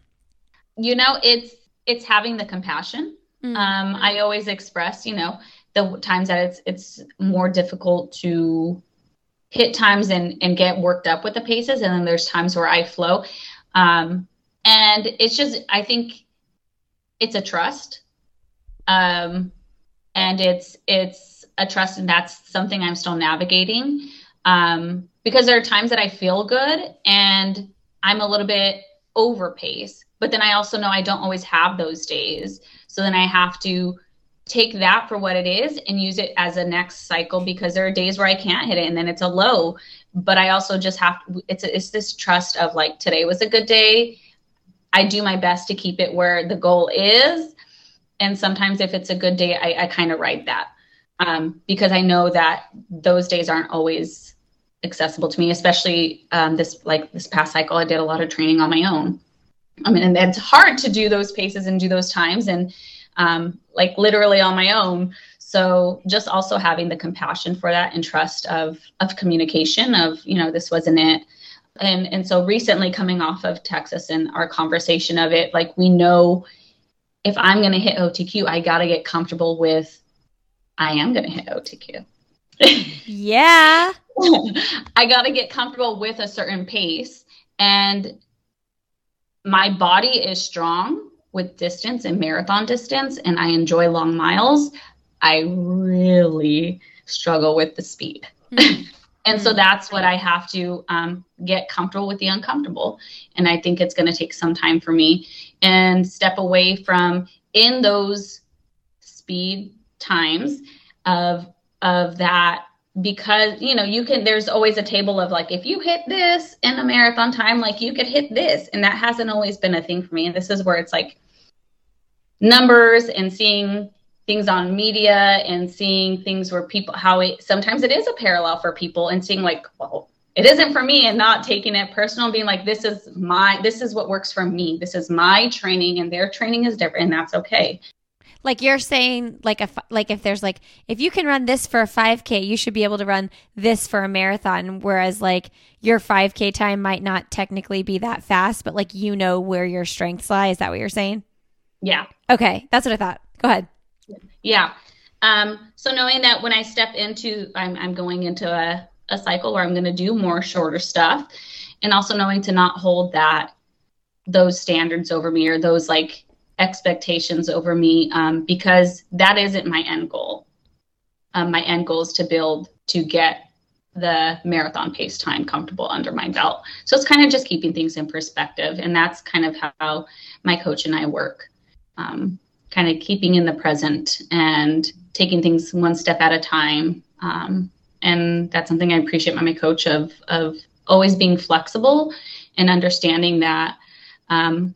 You know, it's it's having the compassion. Mm-hmm. Um, I always express, you know, the times that it's it's more difficult to hit times and and get worked up with the paces, and then there's times where I flow. Um, and it's just, I think it's a trust. Um, and it's it's a trust, and that's something I'm still navigating. Um, because there are times that I feel good and I'm a little bit over pace, but then I also know I don't always have those days. So then I have to take that for what it is and use it as a next cycle because there are days where I can't hit it and then it's a low. But I also just have it's it's this trust of like today was a good day. I do my best to keep it where the goal is. And sometimes if it's a good day, I, I kind of ride that um, because I know that those days aren't always accessible to me, especially um, this like this past cycle. I did a lot of training on my own. I mean, and it's hard to do those paces and do those times and um, like literally on my own. So just also having the compassion for that and trust of of communication of you know this wasn't it. And and so recently coming off of Texas and our conversation of it, like we know if I'm going to hit OTQ, I got to get comfortable with I am going to hit OTQ. Yeah. I got to get comfortable with a certain pace and my body is strong with distance and marathon distance and I enjoy long miles. I really struggle with the speed. Mm-hmm. and so that's what I have to um, get comfortable with the uncomfortable. And I think it's going to take some time for me and step away from in those speed times of of that because you know you can there's always a table of like if you hit this in a marathon time like you could hit this. And that hasn't always been a thing for me. And this is where it's like numbers and seeing things on media and seeing things where people how it sometimes it is a parallel for people and seeing like well it isn't for me and not taking it personal being like this is my this is what works for me. This is my training and their training is different and that's okay like you're saying like a like if there's like if you can run this for a 5k you should be able to run this for a marathon. Whereas like your 5k time might not technically be that fast but like you know where your strengths lie. Is that what you're saying? Yeah. Okay. That's what i thought. Go ahead. Yeah. Um so knowing that when i step into i'm, I'm going into a, a cycle where i'm going to do more shorter stuff and also knowing to not hold that those standards over me or those like expectations over me um, because that isn't my end goal. Um, my end goal is to build to get the marathon pace time comfortable under my belt. So it's kind of just keeping things in perspective. And that's kind of how my coach and I work, um, kind of keeping in the present and taking things one step at a time. Um, and that's something I appreciate by my coach of, of always being flexible and understanding that um,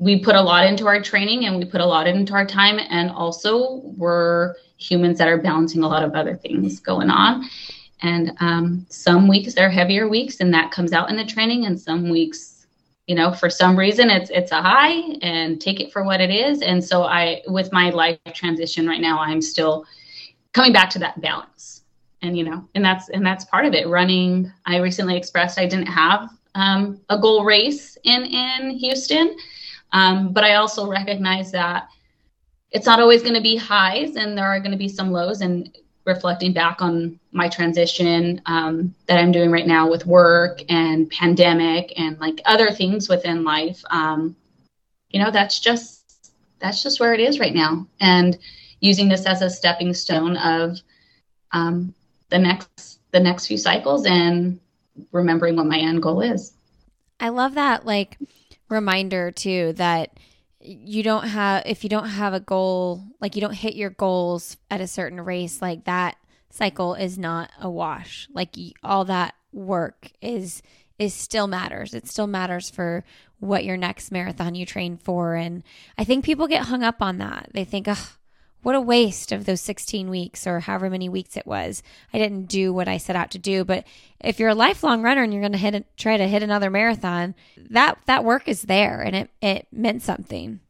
we put a lot into our training and we put a lot into our time and also we're humans that are balancing a lot of other things going on. And um, some weeks are heavier weeks and that comes out in the training and some weeks you know for some reason it's it's a high and take it for what it is. And so i with my life transition right now i'm still coming back to that balance. And you know and that's and that's part of it. Running i recently expressed i didn't have um, a goal race in in houston um, but I also recognize that it's not always going to be highs and there are going to be some lows. And reflecting back on my transition um, that I'm doing right now with work and pandemic and like other things within life, um, you know, that's just that's just where it is right now. And using this as a stepping stone of um, the next the next few cycles and remembering what my end goal is. I love that. Like reminder too that you don't have if you don't have a goal like you don't hit your goals at a certain race like that cycle is not a wash. Like all that work is is still matters. It still matters for what your next marathon you train for. And i think people get hung up on that. They think oh what a waste of those 16 weeks or however many weeks it was. I didn't do what I set out to do. But if you're a lifelong runner and you're going to hit, try to hit another marathon, that, that work is there and it, it meant something.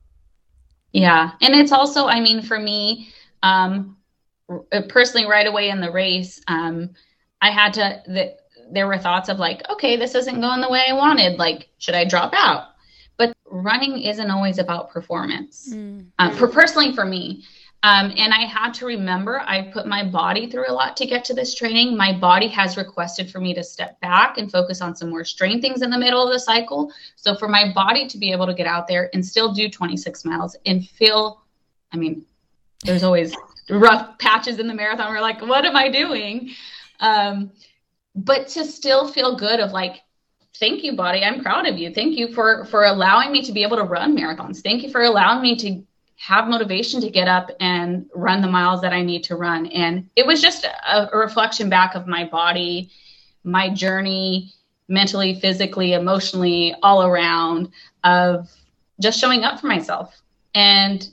Yeah. And it's also, I mean, for me, um, personally right away in the race, um, I had to, the, there were thoughts of like, okay, this isn't going the way I wanted. Like, should I drop out? But running isn't always about performance. Mm-hmm. Uh, for personally for me, um, and I had to remember I put my body through a lot to get to this training. My body has requested for me to step back and focus on some more strength things in the middle of the cycle. So for my body to be able to get out there and still do 26 miles and feel, I mean, there's always rough patches in the marathon. We're like, what am I doing? Um, but to still feel good of like, thank you, body. I'm proud of you. Thank you for for allowing me to be able to run marathons. Thank you for allowing me to have motivation to get up and run the miles that I need to run. And it was just a, a reflection back of my body, my journey, mentally, physically, emotionally, all around of just showing up for myself. And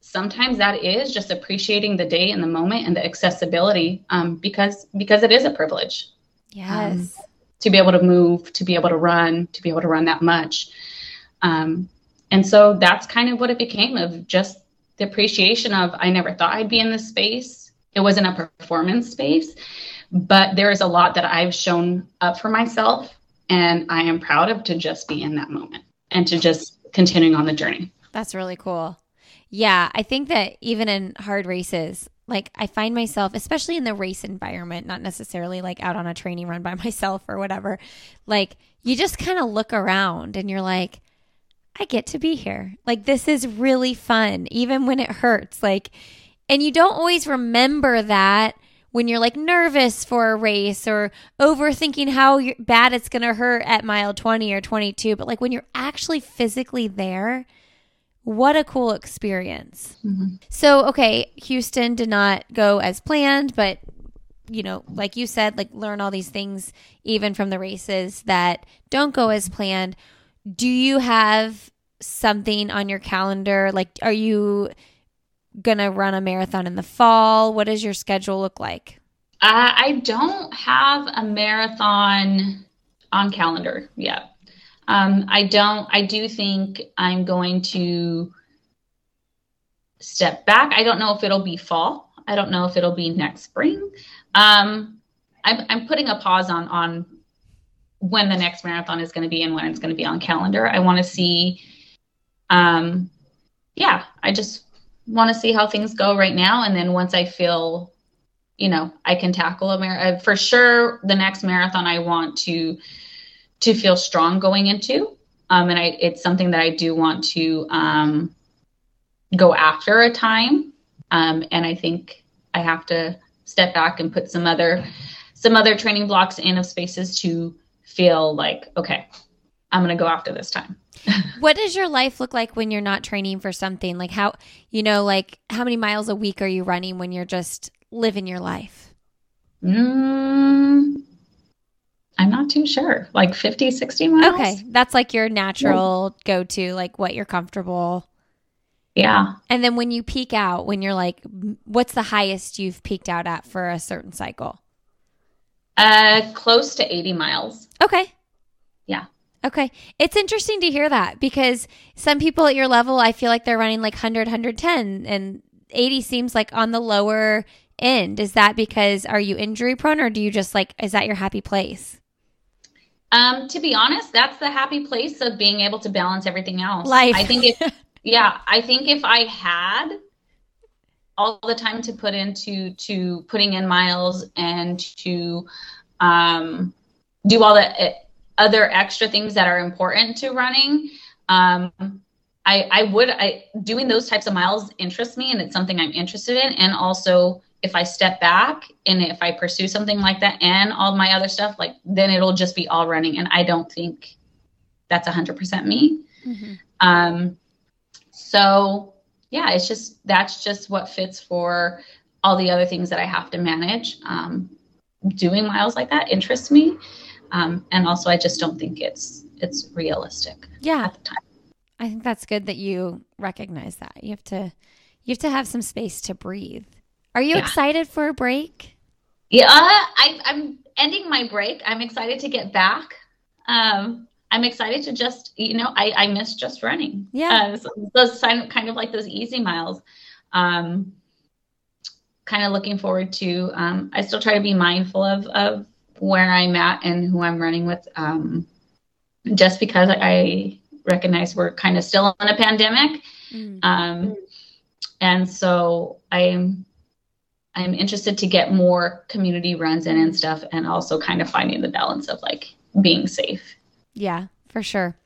sometimes that is just appreciating the day and the moment and the accessibility um, because because it is a privilege. Yes. Um, to be able to move, to be able to run, to be able to run that much. Um, and so that's kind of what it became of just the appreciation of I never thought I'd be in this space. It wasn't a performance space, but there is a lot that I've shown up for myself and I am proud of to just be in that moment and to just continuing on the journey. That's really cool. Yeah, I think that even in hard races, like I find myself, especially in the race environment, not necessarily like out on a training run by myself or whatever, like you just kind of look around and you're like, I get to be here. Like, this is really fun, even when it hurts. Like, and you don't always remember that when you're like nervous for a race or overthinking how bad it's going to hurt at mile 20 or 22. But like, when you're actually physically there, what a cool experience. Mm-hmm. So, okay, Houston did not go as planned, but you know, like you said, like learn all these things even from the races that don't go as planned do you have something on your calendar? Like, are you going to run a marathon in the fall? What does your schedule look like? Uh, I don't have a marathon on calendar yet. Um, I don't, I do think I'm going to step back. I don't know if it'll be fall. I don't know if it'll be next spring. Um, I'm, I'm putting a pause on, on when the next marathon is going to be and when it's going to be on calendar. I want to see, um, yeah, I just want to see how things go right now. And then once I feel, you know, I can tackle a marathon, uh, for sure, the next marathon I want to, to feel strong going into. Um, and I, it's something that I do want to, um, go after a time. Um, and I think I have to step back and put some other, some other training blocks in of spaces to feel like, okay, I'm going to go after this time. what does your life look like when you're not training for something? Like how, you know, like how many miles a week are you running when you're just living your life? Mm, I'm not too sure. Like 50, 60 miles. Okay. That's like your natural yeah. go to, like what you're comfortable. Yeah. And then when you peak out, when you're like, what's the highest you've peaked out at for a certain cycle? Uh, close to 80 miles. Okay. Yeah. Okay. It's interesting to hear that because some people at your level, I feel like they're running like 100, 110, and 80 seems like on the lower end. Is that because are you injury prone or do you just like, is that your happy place? Um, to be honest, that's the happy place of being able to balance everything else. Life. I think if, yeah, I think if I had all the time to put into to putting in miles and to um, do all the uh, other extra things that are important to running. Um, I, I would I doing those types of miles interests me and it's something I'm interested in. And also if I step back and if I pursue something like that and all my other stuff like then it'll just be all running. And I don't think that's 100% me. Mm-hmm. um, so yeah, it's just that's just what fits for all the other things that I have to manage. Um, doing miles like that interests me, um, and also I just don't think it's it's realistic. Yeah, at the time. I think that's good that you recognize that. You have to You have to have some space to breathe. Are you Yeah. excited for a break? Yeah, I, I'm ending my break. I'm excited to get back. Um, I'm excited to just, you know, I, I miss just running. Yeah. Uh, so those kind kind of like those easy miles. Um, kind of looking forward to. Um, I still try to be mindful of of where I'm at and who I'm running with. Um, just because I recognize we're kind of still in a pandemic, Mm. um, and so I'm I'm interested to get more community runs in and stuff, and also kind of finding the balance of like being safe. Yeah, for sure.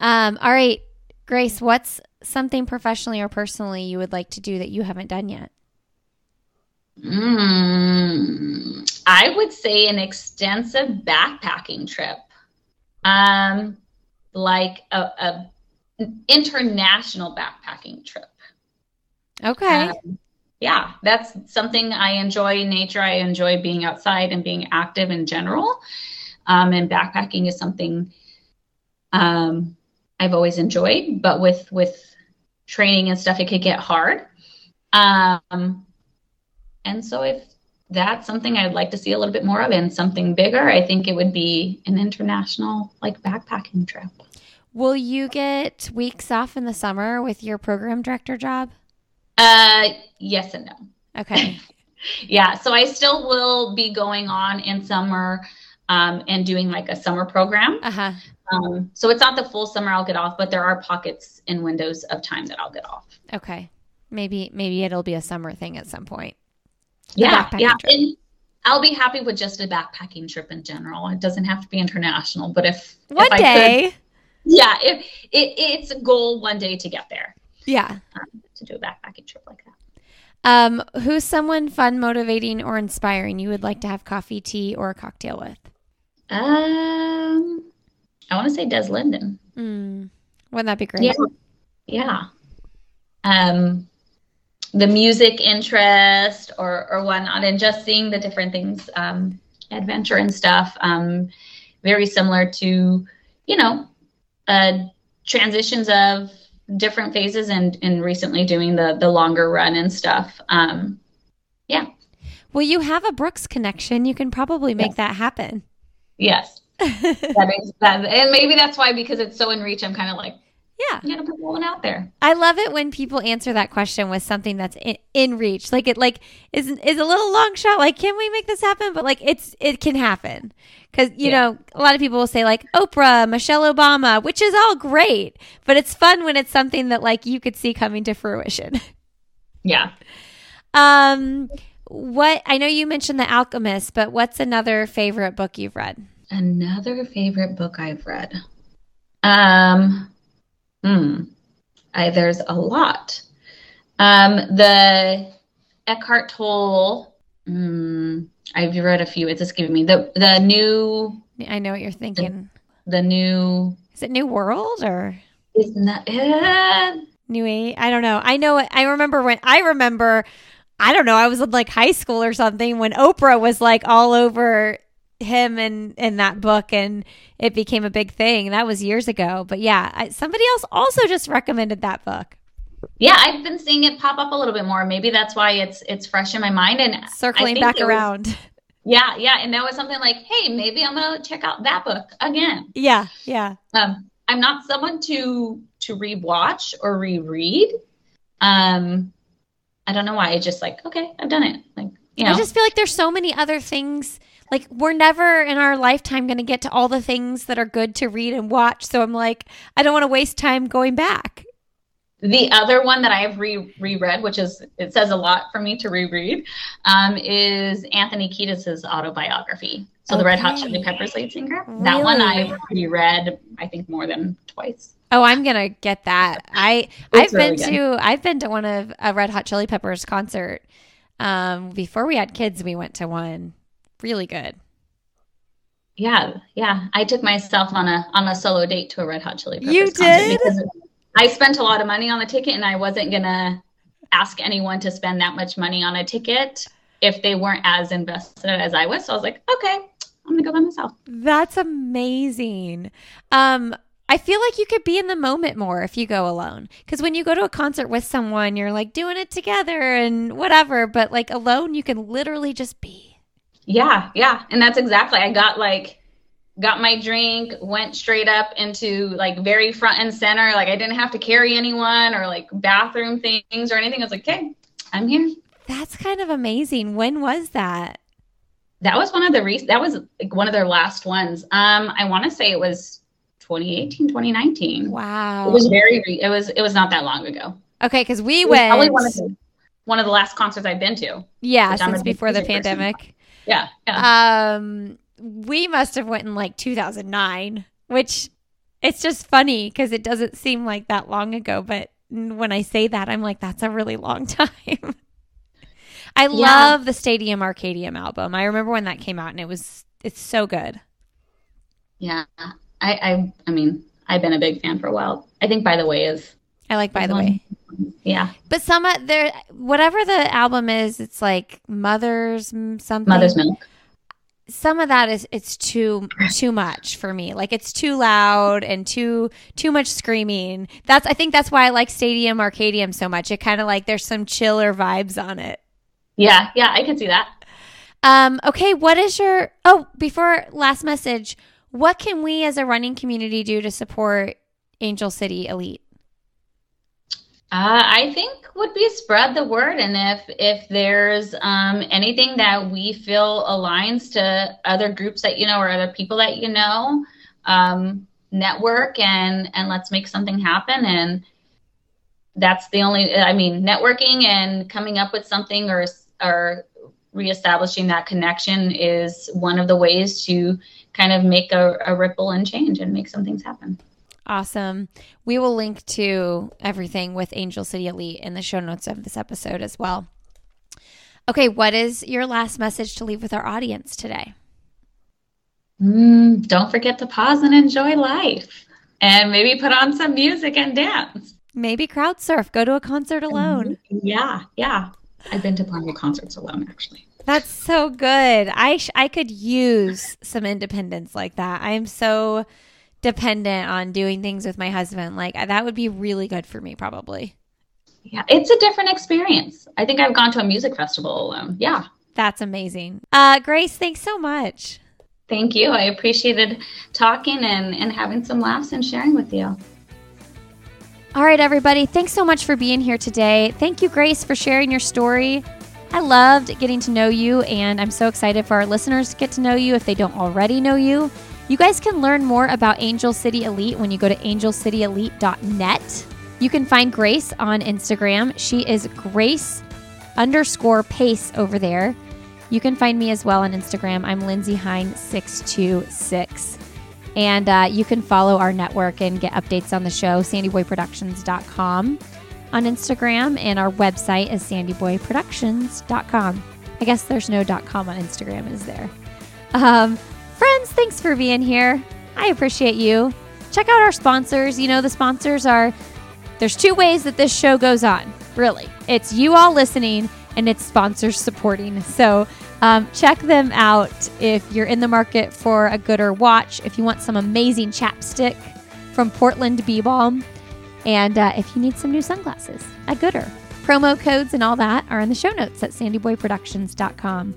Um, all right, Grace, what's something professionally or personally you would like to do that you haven't done yet? Mm, I would say an extensive backpacking trip, um, like a, a international backpacking trip. Okay. Um, yeah, that's something I enjoy nature. I enjoy being outside and being active in general. Um, and backpacking is something um, I've always enjoyed, but with with training and stuff, it could get hard. Um, and so if that's something I'd like to see a little bit more of and something bigger, I think it would be an international like backpacking trip. Will you get weeks off in the summer with your program director job? Uh, yes and no. Okay. Yeah, so I still will be going on in summer um, and doing like a summer program. Uh huh. Um, so it's not the full summer I'll get off, but there are pockets and windows of time that I'll get off. Okay. Maybe maybe it'll be a summer thing at some point. The Yeah, yeah. I'll be happy with just a backpacking trip in general. It doesn't have to be international, but if One if I could- day. yeah, if it, it's a goal one day to get there Yeah. to do a backpacking trip like that. Um, who's someone fun, motivating, or inspiring you would like to have coffee, tea, or a cocktail with? Um, I want to say Des Linden. Mm. Wouldn't that be great? Yeah. Yeah. Um, the music interest or, or whatnot, and just seeing the different things, um, adventure and stuff, um, very similar to, you know, uh, transitions of different phases and, and recently doing the, the longer run and stuff. Um, yeah. Well, you have a Brooks connection. You can probably make Yes. that happen. yes, that is that. And maybe that's why, because it's so in reach, I'm kind of like, yeah. I'm going to put one out there. I love it when people answer that question with something that's in, in reach. Like it like is is a little long shot like can we make this happen? But like it's it can happen. Cuz you Yeah. know, a lot of people will say like Oprah, Michelle Obama, which is all great, but it's fun when it's something that like you could see coming to fruition. Yeah. Um what I know you mentioned The Alchemist, but what's another favorite book you've read? Another favorite book I've read. Um, hmm, I, there's a lot. Um, the Eckhart Tolle. Hmm, I've read a few. It's escaping me. The the new I know what you're thinking. the new Is it New World or is not uh, New Age? I don't know. I know. I remember when I remember. I don't know. I was in like high school or something when Oprah was like all over him and in that book, and it became a big thing. That was years ago. But yeah, I, somebody else also just recommended that book. yeah. I've been seeing it pop up a little bit more. Maybe that's why it's it's fresh in my mind and Circling back it was- around. yeah, yeah. And that was something like, hey, maybe I'm gonna check out that book again. yeah, yeah. um, I'm not someone to to rewatch or reread. Um, I don't know why. I just like okay, I've done it. Like you know, I just feel like there's so many other things. Like we're never in our lifetime going to get to all the things that are good to read and watch. So I'm like, I don't want to waste time going back. the other one that I have re reread, which is it says a lot for me to reread, um, is Anthony Kiedis's autobiography. So the Red Hot Chili Peppers lead singer. That one I've reread, I think more than twice. Oh, I'm gonna get that. I It's I've been really to I've been to one of a Red Hot Chili Peppers concert. Um, before we had kids, we went to one. Really good. Yeah, yeah. I took myself on a on a solo date to a Red Hot Chili Peppers You concert did? because I spent a lot of money on the ticket, and I wasn't gonna ask anyone to spend that much money on a ticket if they weren't as invested as I was. So I was like, okay, I'm gonna go by myself. That's amazing. Um, I feel like you could be in the moment more if you go alone. Because when you go to a concert with someone, you're like doing it together and whatever. But like alone, you can literally just be. Yeah, yeah. And that's exactly, I got like, got my drink, went straight up into like very front and center. Like I didn't have to carry anyone or like bathroom things or anything. I was like, okay, I'm here. That's kind of amazing. When was that? That was one of the re- that was like one of their last ones. Um, I want to say it was 2018, 2019. Wow. It was very re- it was it was not that long ago. Okay, because we went. probably one of the one of the last concerts I've been to. yeah, since before the pandemic. person. Yeah, yeah. Um, we must have went in like 2009, which it's just funny because it doesn't seem like that long ago. But when I say that, I'm like, that's a really long time. I love the Stadium Arcadium album. I remember when that came out, and it was it's so good. yeah. I, I I mean, I've been a big fan for a while. I think by the way is I like by the one- way, Yeah. but some of there, whatever the album is, it's like Mother's something. Mother's milk. some of that is it's too too much for me like it's too loud and too too much screaming that's i think that's why i like stadium arcadium so much it kind of like there's some chiller vibes on it Yeah, yeah, I can see that. um okay what is your oh before last message what can we as a running community do to support angel city elite Uh, I think would be spread the word, and if if there's um, anything that we feel aligns to other groups that you know or other people that you know, um, network and and let's make something happen. And that's the only. I mean, networking and coming up with something or or reestablishing that connection is one of the ways to kind of make a, a ripple and change and make some things happen. Awesome. We will link to everything with Angel City Elite in the show notes of this episode as well. Okay, what is your last message to leave with our audience today? Mm, don't forget to pause and enjoy life. And maybe put on some music and dance. Maybe crowd surf, go to a concert alone. Yeah, yeah. I've been to plenty of concerts alone, actually. That's so good. I sh- I could use some independence like that. I am so dependent on doing things with my husband. Like that would be really good for me probably. Yeah, it's a different experience. I think I've gone to a music festival alone. Yeah. That's amazing. Uh Grace, thanks so much. Thank you. I appreciated talking and, and having some laughs and sharing with you. All right, everybody. Thanks so much for being here today. Thank you, Grace, for sharing your story. I loved getting to know you, and I'm so excited for our listeners to get to know you if they don't already know you. You guys can learn more about Angel City Elite when you go to angelcityelite.net. You can find Grace on Instagram. She is Grace underscore pace over there. You can find me as well on Instagram. I'm Lindsey Hein 626 And uh, you can follow our network and get updates on the show, sandyboyproductions.com on Instagram. And our website is sandyboyproductions.com. I guess there's no .com on Instagram, is there? Um, friends, thanks for being here. I appreciate you. Check out our sponsors. You know, the sponsors are there's two ways that this show goes on, really. It's you all listening and it's sponsors supporting. So um, check them out if you're in the market for a gooder watch, if you want some amazing chapstick from Portland Bee Balm, and uh, if you need some new sunglasses, at goodr. Promo codes and all that are in the show notes at sandyboyproductions.com.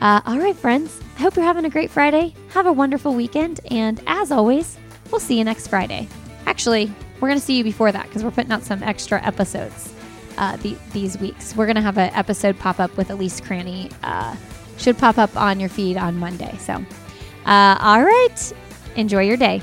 Uh, all right, friends, I hope you're having a great Friday. Have a wonderful weekend. And as always, we'll see you next Friday. Actually, we're going to see you before that because we're putting out some extra episodes uh, the, these weeks. We're going to have an episode pop up with Elise Cranny. Uh, should pop up on your feed on Monday. So, uh, all right. Enjoy your day.